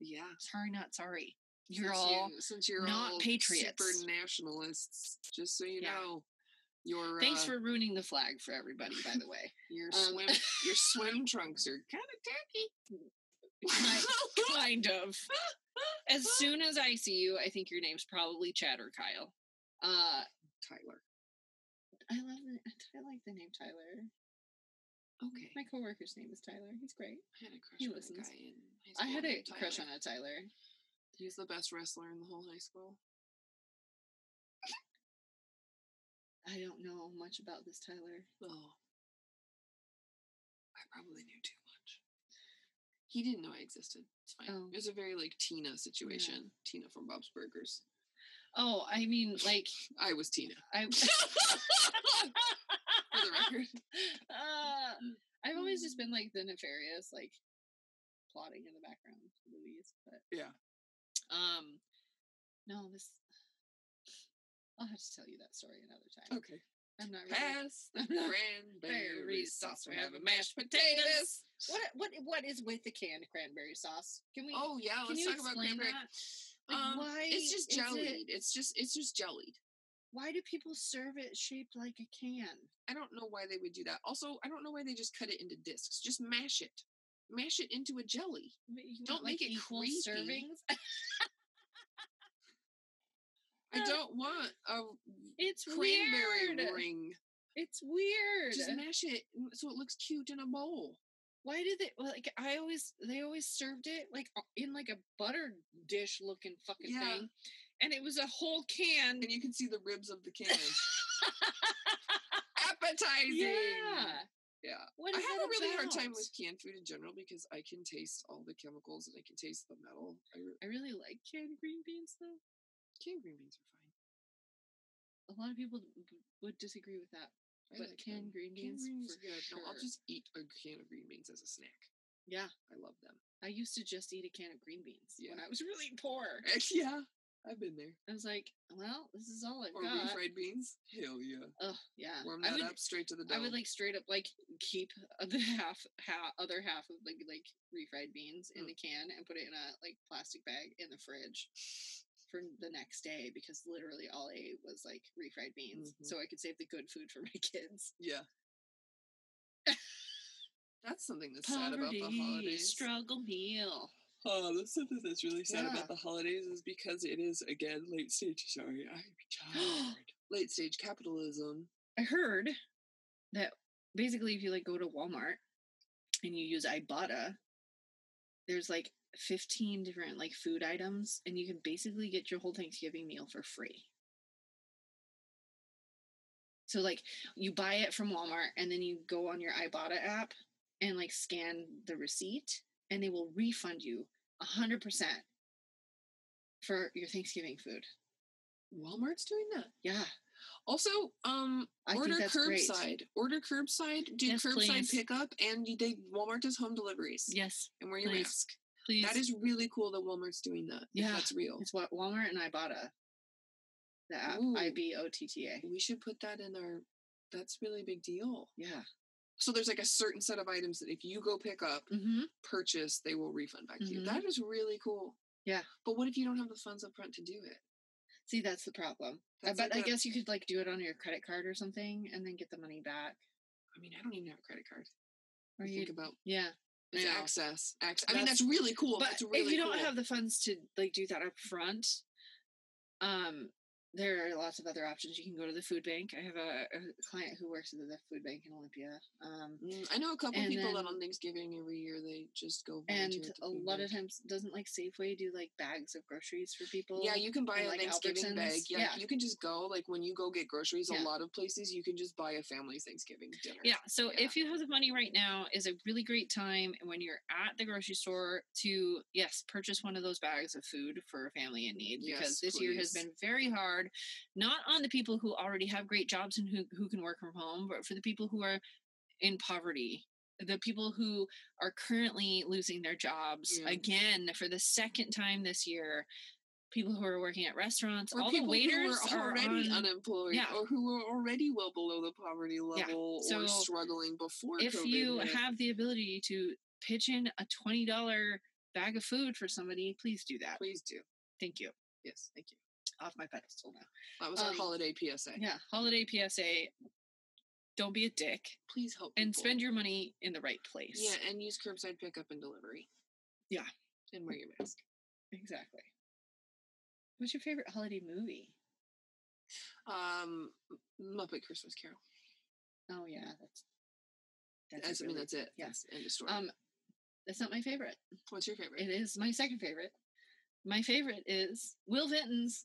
Yeah. Sorry, not sorry. You're since all you, since you're not all patriots. super nationalists. Just so you Yeah. know, your Thanks uh, for ruining the flag for everybody, by the way. your um, swim your <laughs> swim trunks are <laughs> kind of tacky. kind, kind of. As soon as I see you, I think your name's probably Chatter Kyle. Uh, Tyler. I love the, I like the name Tyler. Okay. My coworker's name is Tyler. He's great. I had a crush he on a guy in high I had a named crush Tyler. on a Tyler. He's the best wrestler in the whole high school. I don't know much about this Tyler. Oh. I probably knew too. He didn't know I existed. It's fine. Oh. It was a very like Tina situation. Tina from Bob's Burgers. Oh, I mean, like I was Tina. <laughs> I. For the record. uh, I've always just been like the nefarious, like plotting in the background, Louise. But Yeah. um, no, this. I'll have to tell you that story another time. Okay. I'm not. Pass the <laughs> cranberry sauce. We have a mashed potatoes. What what what is with the canned cranberry sauce? Can we? Oh yeah, let's talk about cranberry. Like, um, why it's just is it- jellied. It's just it's just jellied. Why do people serve it shaped like a can? I don't know why they would do that. Also, I don't know why they just cut it into discs. Just mash it. Mash it into a jelly. Don't want, make it creepy. servings. <laughs> I <laughs> don't want a It's cranberry weird. ring. It's weird. Just mash it so it looks cute in a bowl. Why did they like? I always they always served it like in like a butter dish looking fucking Yeah. thing, and it was a whole can. And you can see the ribs of the can. <laughs> Appetizing. yeah. Yeah. I have a really hard time with canned food in general because I can taste all the chemicals and I can taste the metal. I re- I really like canned green beans though. Canned green beans are fine. A lot of people would disagree with that, I but like canned them. green Canned beans for beans, yeah, no, I'll just eat a can of green beans as a snack. Yeah, I love them. I used to just eat a can of green beans when Yeah. I was really poor. <laughs> yeah, I've been there. I was like, well, this is all I've Or got. refried beans. Hell yeah. Oh yeah, Warm I that would. up straight to the dough. I would like straight up like keep the <laughs> half, half other half of like like refried beans in Mm. the can and put it in a like plastic bag in the fridge for the next day because literally all I ate was like refried beans, Mhm. so I could save the good food for my <laughs> kids. Yeah. That's something that's sad about the holidays. struggle meal. Oh, that's something that's really sad Yeah. about the holidays is because it is again late stage. Sorry, I'm tired. <gasps> late stage capitalism. I heard that basically if you like go to Walmart and you use Ibotta, there's like 15 different like food items and you can basically get your whole Thanksgiving meal for free. So like you buy it from Walmart and then you go on your Ibotta app and like scan the receipt and they will refund you 100% for your Thanksgiving food. Walmart's doing that. Yeah. Also, um, I order that's great. curbside. Order curbside. Do Yes, curbside please. pickup, and they Walmart does home deliveries. Yes. and wear your please. mask. Please. That is really cool that Walmart's doing that. Yeah. that's real. It's what Walmart and Ibotta. The app. I B O T T A. We should put that in our. That's really a big deal. Yeah. So there's like a certain set of items that if you go pick up, Mm-hmm. purchase, they will refund back to you. Mhm. That is really cool. Yeah. But what if you don't have the funds up front to do it? See, that's the problem. I That's bet like I guess you could like do it on your credit card or something and then get the money back. I mean, I don't even have a credit card. Or you think about yeah. It's access. Access. I mean, That's- that's really cool. But that's really if you don't cool. have the funds to like do that up front, um there are lots of other options. You can go to the food bank. I have a, a client who works at the food bank in Olympia. Um Mm, I know a couple people that on Thanksgiving every year they just go and a lot of times doesn't like Safeway do like bags of groceries for people? Yeah, you can buy and, a like, Thanksgiving bag. Yeah, Yeah. you can just go like when you go get groceries. Yeah. A lot of places you can just buy a family Thanksgiving dinner. Yeah. So Yeah. if you have the money right now, is a really great time when you're at the grocery store to yes purchase one of those bags of food for a family in need because Yes, this year has been very hard, not on the people who already have great jobs and who who can work from home, but for the people who are in poverty. The people who are currently losing their jobs Yeah. again for the second time this year. People who are working at restaurants, Or all the waiters who are already on, unemployed Yeah. or who are already well below the poverty level So, or struggling before if COVID you hit. have the ability to pitch in a $20 bag of food for somebody, please do that. please do. Thank you. Yes, thank you. Off my pedestal now. That was our Um, holiday PSA. Yeah. Holiday PSA. Don't be a dick Please help and people. spend your money in the right place. yeah, and use curbside pickup and delivery. Yeah. and wear your mask. Exactly. What's your favorite holiday movie? Um, Muppet Christmas Carol. Oh yeah, that's that's, That's, a I mean, that's it. yeah. End of story. um that's not my favorite. What's your favorite? It is my second favorite. My favorite is Will Vinton's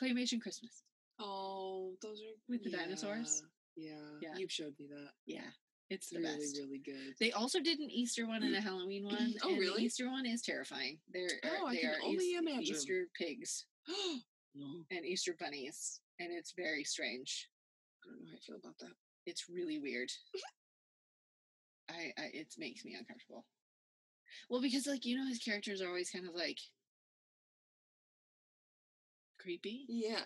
Claymation Christmas. Oh, those are With the dinosaurs? Yeah, Yeah. you've showed me that. Yeah, it's the really, best. really good. They also did an Easter one and a <clears throat> Halloween one. Oh, really? The Easter one is terrifying. They're uh, Oh, I they can are only Eas- imagine. Easter pigs no, <gasps> oh. <gasps> and Easter bunnies, and it's very strange. I don't know how I feel about that. It's really weird. I, I it makes me uncomfortable. Well, because like you know, his characters are always kind of like creepy. Yeah,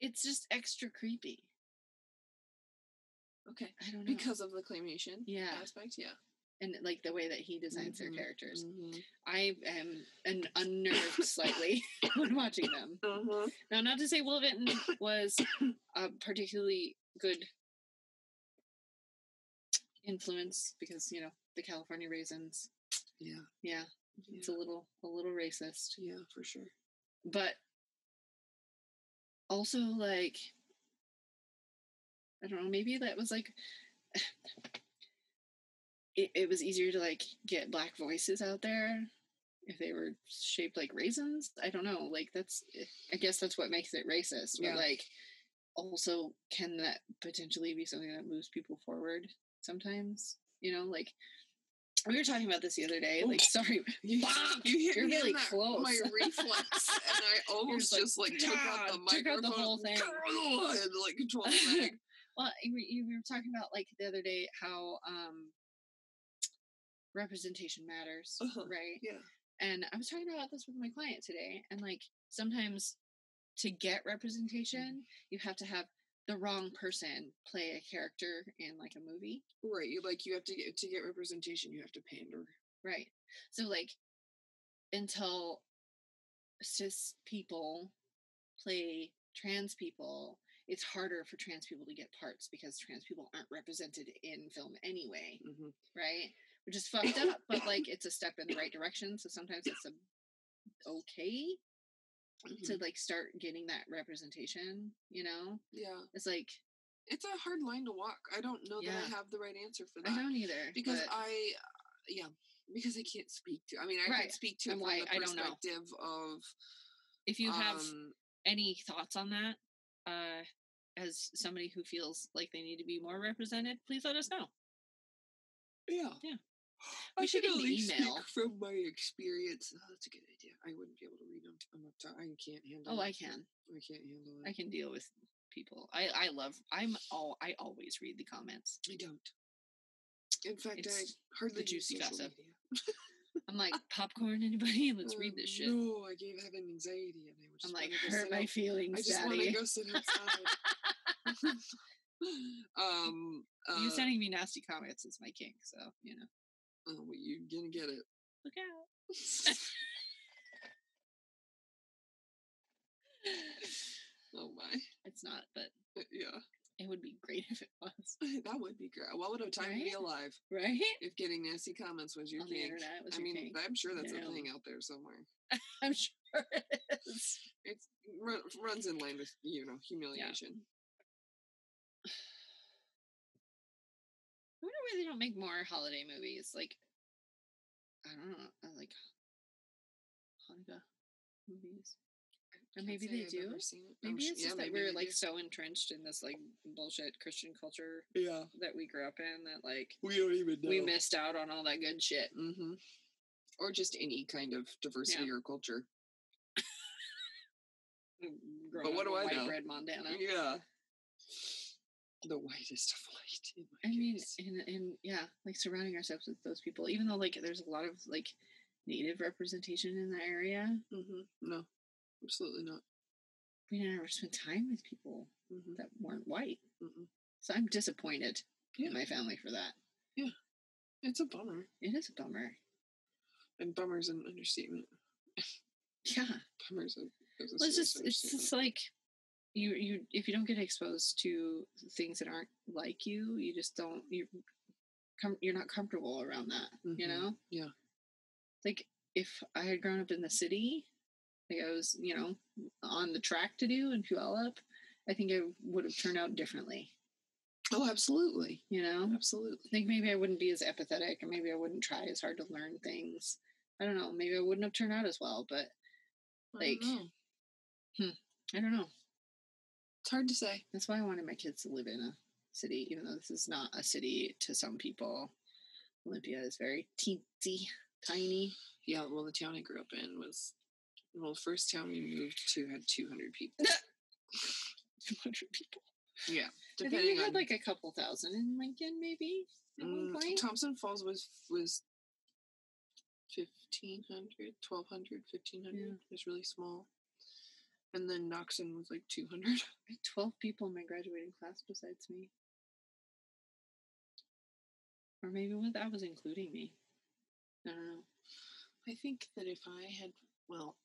it's just extra creepy. Okay. I don't know. Because of the claymation yeah, aspect, yeah. and like the way that he designs their Mhm, characters. mhm. I am an unnerved slightly <laughs> <laughs> when watching them. Uh-huh. Now, not to say Will Vinton <coughs> was a particularly good influence because you know the California raisins. Yeah. Yeah, Yeah. it's a little a little racist, yeah, for sure. but also like I don't know. Maybe that was like. <sighs> It, it was easier to like get black voices out there if they were shaped like raisins. I don't know. Like that's I guess that's what makes it racist. yeah. But like also can that potentially be something that moves people forward sometimes? You know, like we were talking about this the other day. Like, sorry, <laughs> You, <laughs> you hit You're really close. My reflex, and I <laughs> almost like, just like took out the "God," took out the microphone whole thing. and like control the bag. well, you were, you were talking about like the other day how um representation matters, Uh-huh, right? Yeah. And I was talking about this with my client today, and like sometimes to get representation, you have to have the wrong person play a character in like a movie, Right. You like you have to get to get representation. You have to pander. right? So like until cis people play trans people, it's harder for trans people to get parts because trans people aren't represented in film anyway, hmm right? Which is <laughs> fucked up, but like it's a step in the right direction. So sometimes it's a okay to Mm-hmm. like start getting that representation, you know? Yeah. It's like It's a hard line to walk. I don't know that I have the right answer for that. I don't either. because but- I, yeah, because I can't speak to. I mean, I Right. can speak to it from the I don't know. perspective of if you have um, any thoughts on that, uh, as somebody who feels like they need to be more represented, please let us know. Yeah. Yeah. I should at least email. speak from my experience. Oh, that's a good idea. I wouldn't be able to read them. I'm not. I can't handle. Oh, it. I can. I can't handle it. I can deal with people. I I love. I'm all. I always read the comments. I don't. In fact, It's I hardly juicy gossip. I'm like <laughs> popcorn. Anybody? <laughs> Let's read Um, this shit. No, I gave having anxiety, and I was I'm like hurt my out- I feelings, just want to daddy. go sit outside. <laughs> um, uh, you sending me nasty comments is my kink. So you know, oh, well, you're gonna get it. look out. <laughs> oh my, It's not, but uh, yeah, it would be great if it was. <laughs> that would be great. What would a time to be alive <laughs> Right? if getting nasty comments was your On the internet was I your mean. I'm sure that's a thing out there somewhere. I'm sure it is. It's run, runs in line with you know humiliation. I wonder why they don't make more holiday movies. Like, I don't know, uh, like Hanukkah movies. Or maybe they do. seen Maybe it's yeah, just that we're like do. so entrenched in this like bullshit Christian culture yeah, that we grew up in that like we don't even know. we missed out on all that good shit. hmm Or just any kind of diversity or culture. <laughs> but what do I white know? bread Montana. Yeah. The whitest of white. In my I mean, and in in yeah, like surrounding ourselves with those people, even though like there's a lot of like native representation in the area, hmm No, absolutely not. we never spent time with people hmm that weren't white. hmm So I'm disappointed Yeah. in my family for that. Yeah, it's a bummer. It is a bummer. And bummer's an understatement. Yeah. Bummer's a, is a Well, it's just it's just like you you if you don't get exposed to things that aren't like you, you just don't you come you're not comfortable around that. You Mhm. know? Yeah. Like if I had grown up in the city, like I was, you know, on the track to do in Puyallup, I think it would have turned out differently. Oh, absolutely. You know? Absolutely. I think maybe I wouldn't be as empathetic, and maybe I wouldn't try as hard to learn things. I don't know. Maybe I wouldn't have turned out as well, but I don't Like- know. I don't know. It's hard to say. That's why I wanted my kids to live in a city, even though this is not a city to some people. Olympia is very teensy, tiny. Yeah, well, the town I grew up in was, well, the first town we moved to had 200 people. <laughs> 200 people. yeah. I think we had on. like a couple thousand in Lincoln, maybe Mm. Thompson Falls was was 1500, 1200, 1500. Yeah. It was really small. And then Noxon was like 200. <laughs> 12 people in my graduating class besides me. Or maybe that was including me. I don't know. I think that if I had, well,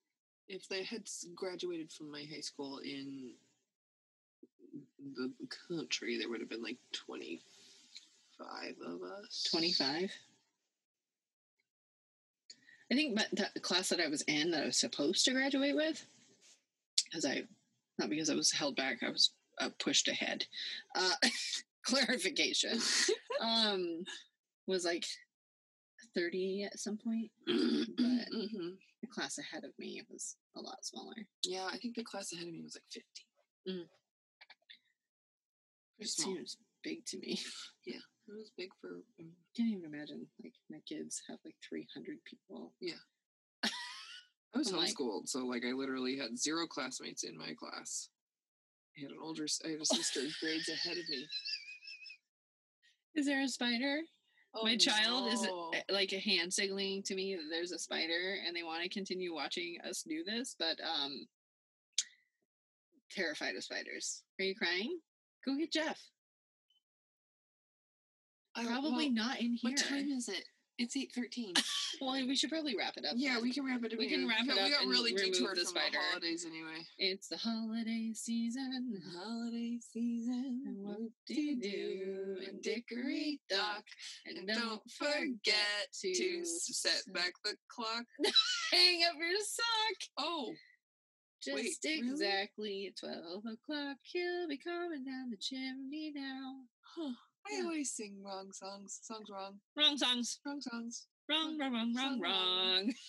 if they had graduated from my high school in the country, there would have been like 25 of us. 25. I think the class that I was in that I was supposed to graduate with, because I, not because I was held back, I was uh, pushed ahead. Uh, <laughs> clarification. <laughs> um, was like 30 at some point. <clears throat> But hmm the class ahead of me was a lot smaller. Yeah, I think the class ahead of me was like 50. Mm. It small. seems big to me. <laughs> Yeah, it was big for. um, Can't even imagine like my kids have like 300 people. I was I'm like- homeschooled, so like I literally had zero classmates in my class. I had an older, I had a sister grades ahead of me. Is there a spider? my child is no. uh, like a hand signaling to me that there's a spider and they want to continue watching us do this, but um terrified of spiders. Are you crying? Go get Jeff. Probably well, not in here. What time is it? It's eight thirteen. <laughs> well, we should probably wrap it up. yeah, then. we can wrap it up. We can wrap it up We got really detoured the from spider. the holidays anyway. It's the holiday season. Holiday season. And what do do do and dickory dock. And don't forget to to set back the clock. <laughs> hang up your sock. Oh, Just Wait, exactly at 12 o'clock. He'll be coming down the chimney now. huh. I always sing wrong songs. Songs wrong. Wrong songs. Wrong songs. Wrong, wrong, wrong, wrong, wrong. <laughs>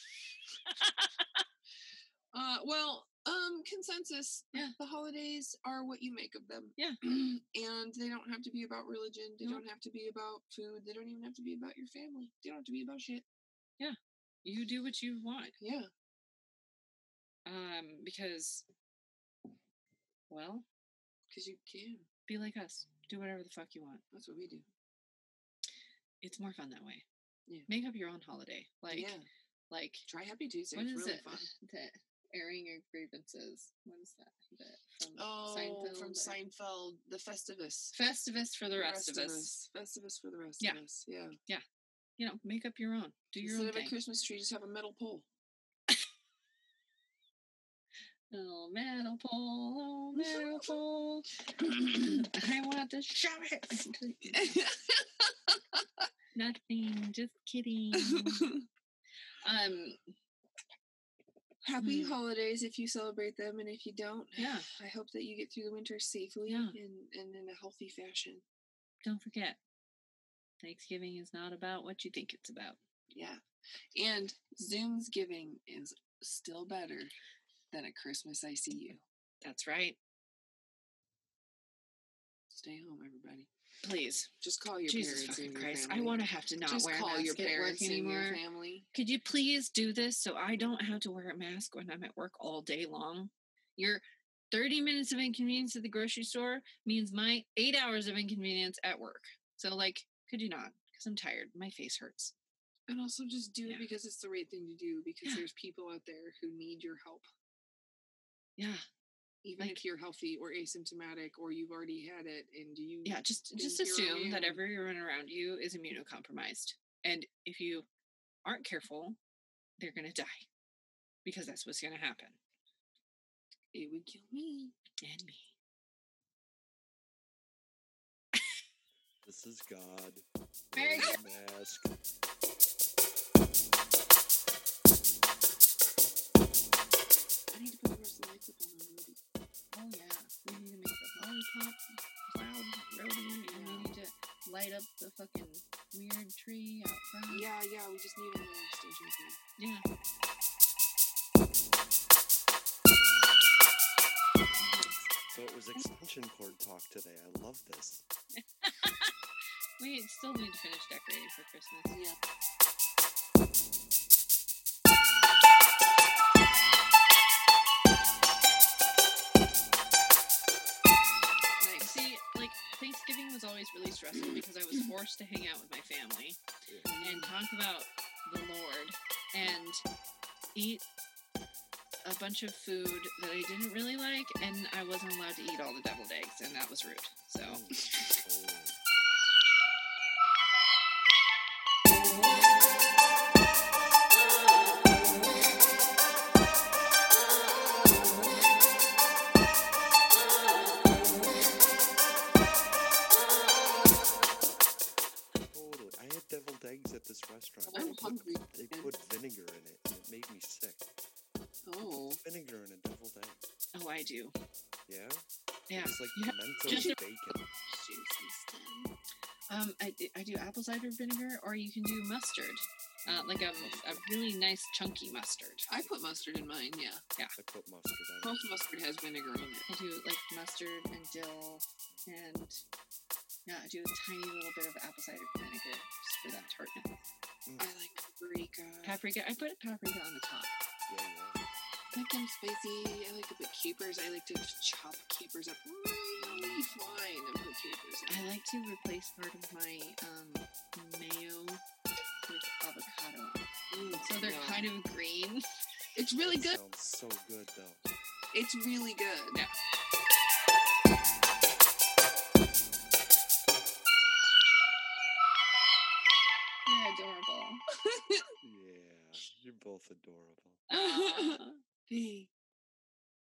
Uh, well, um, consensus. Yeah. The holidays are what you make of them. Yeah. <clears throat> and they don't have to be about religion. They don't have to be about food. They don't even have to be about your family. They don't have to be about shit. Yeah. You do what you want. Yeah. Um, because, well, Because you can. be like us. Do whatever the fuck you want. That's what we do. It's more fun that way. Yeah. Make up your own holiday. Like, yeah. like Try Happy Tuesday. what it's is really it? fun. <laughs> The airing of grievances. What is that? The, from Oh, Seinfeld from or- Seinfeld, the Festivus. Festivus for the rest, of us. Festivus for the rest Yeah. of us. Yeah. Yeah. You know, make up your own. Do your Instead own of a. Christmas tree, just have a metal pole. Oh, metal pole, oh, metal <laughs> pole. <clears throat> I want to shove it. Nothing, just kidding. um, Happy Hmm. holidays if you celebrate them, and if you don't, yeah, I hope that you get through the winter safely Yeah. and, and in a healthy fashion. don't forget. Thanksgiving is not about what you think it's about. Yeah. And Zoom's giving is still better than a Christmas ICU. That's right. Stay home, everybody. Please. Just call your Jesus parents and your Christ. I family. want to have to not Just wear a mask your at work anymore. your family. Could you please do this so I don't have to wear a mask when I'm at work all day long? Your 30 minutes of inconvenience at the grocery store means my eight hours of inconvenience at work. So, like, could you not? Because I'm tired. My face hurts. And also just do Yeah. it because it's the right thing to do because Yeah. there's people out there who need your help. Yeah. Even Like- if you're healthy or asymptomatic or you've already had it and you Yeah. Just just think you're assume that everyone around you is immunocompromised. And if you aren't careful, they're going to die. Because that's what's going to happen. it would kill me. And me. This is God. Very Wear mask. I need to put the the on the movie. Oh yeah, we need to make the lollipop cloud roadie, and we need to light up the fucking weird tree out front. Yeah, yeah, we just need another extension cord. Yeah. So it was extension cord talk today. I love this. <laughs> We still need to finish decorating for Christmas. Yeah. Because I was forced to hang out with my family and talk about the Lord and eat a bunch of food that I didn't really like, and I wasn't allowed to eat all the deviled eggs, and that was rude. So <laughs> apple cider vinegar, or you can do mustard, uh, like a, a really nice chunky mustard. I put mustard in mine, yeah. Yeah. I put mustard on. Most mustard has vinegar in it. I do like mustard and dill, and yeah, I do a tiny little bit of apple cider vinegar just for that tartness. I like paprika. Paprika, I put paprika on the top. Yeah, yeah. I like them spicy. I like to put capers. I like to chop capers up really fine and put capers in. I like to replace part of my um, mayo with avocado, Mm, so they're yum. kind of green. It's really That good. Sounds so good though. It's really good. Yeah. They're adorable. <laughs> Yeah, you're both adorable. <laughs> <laughs> Hey.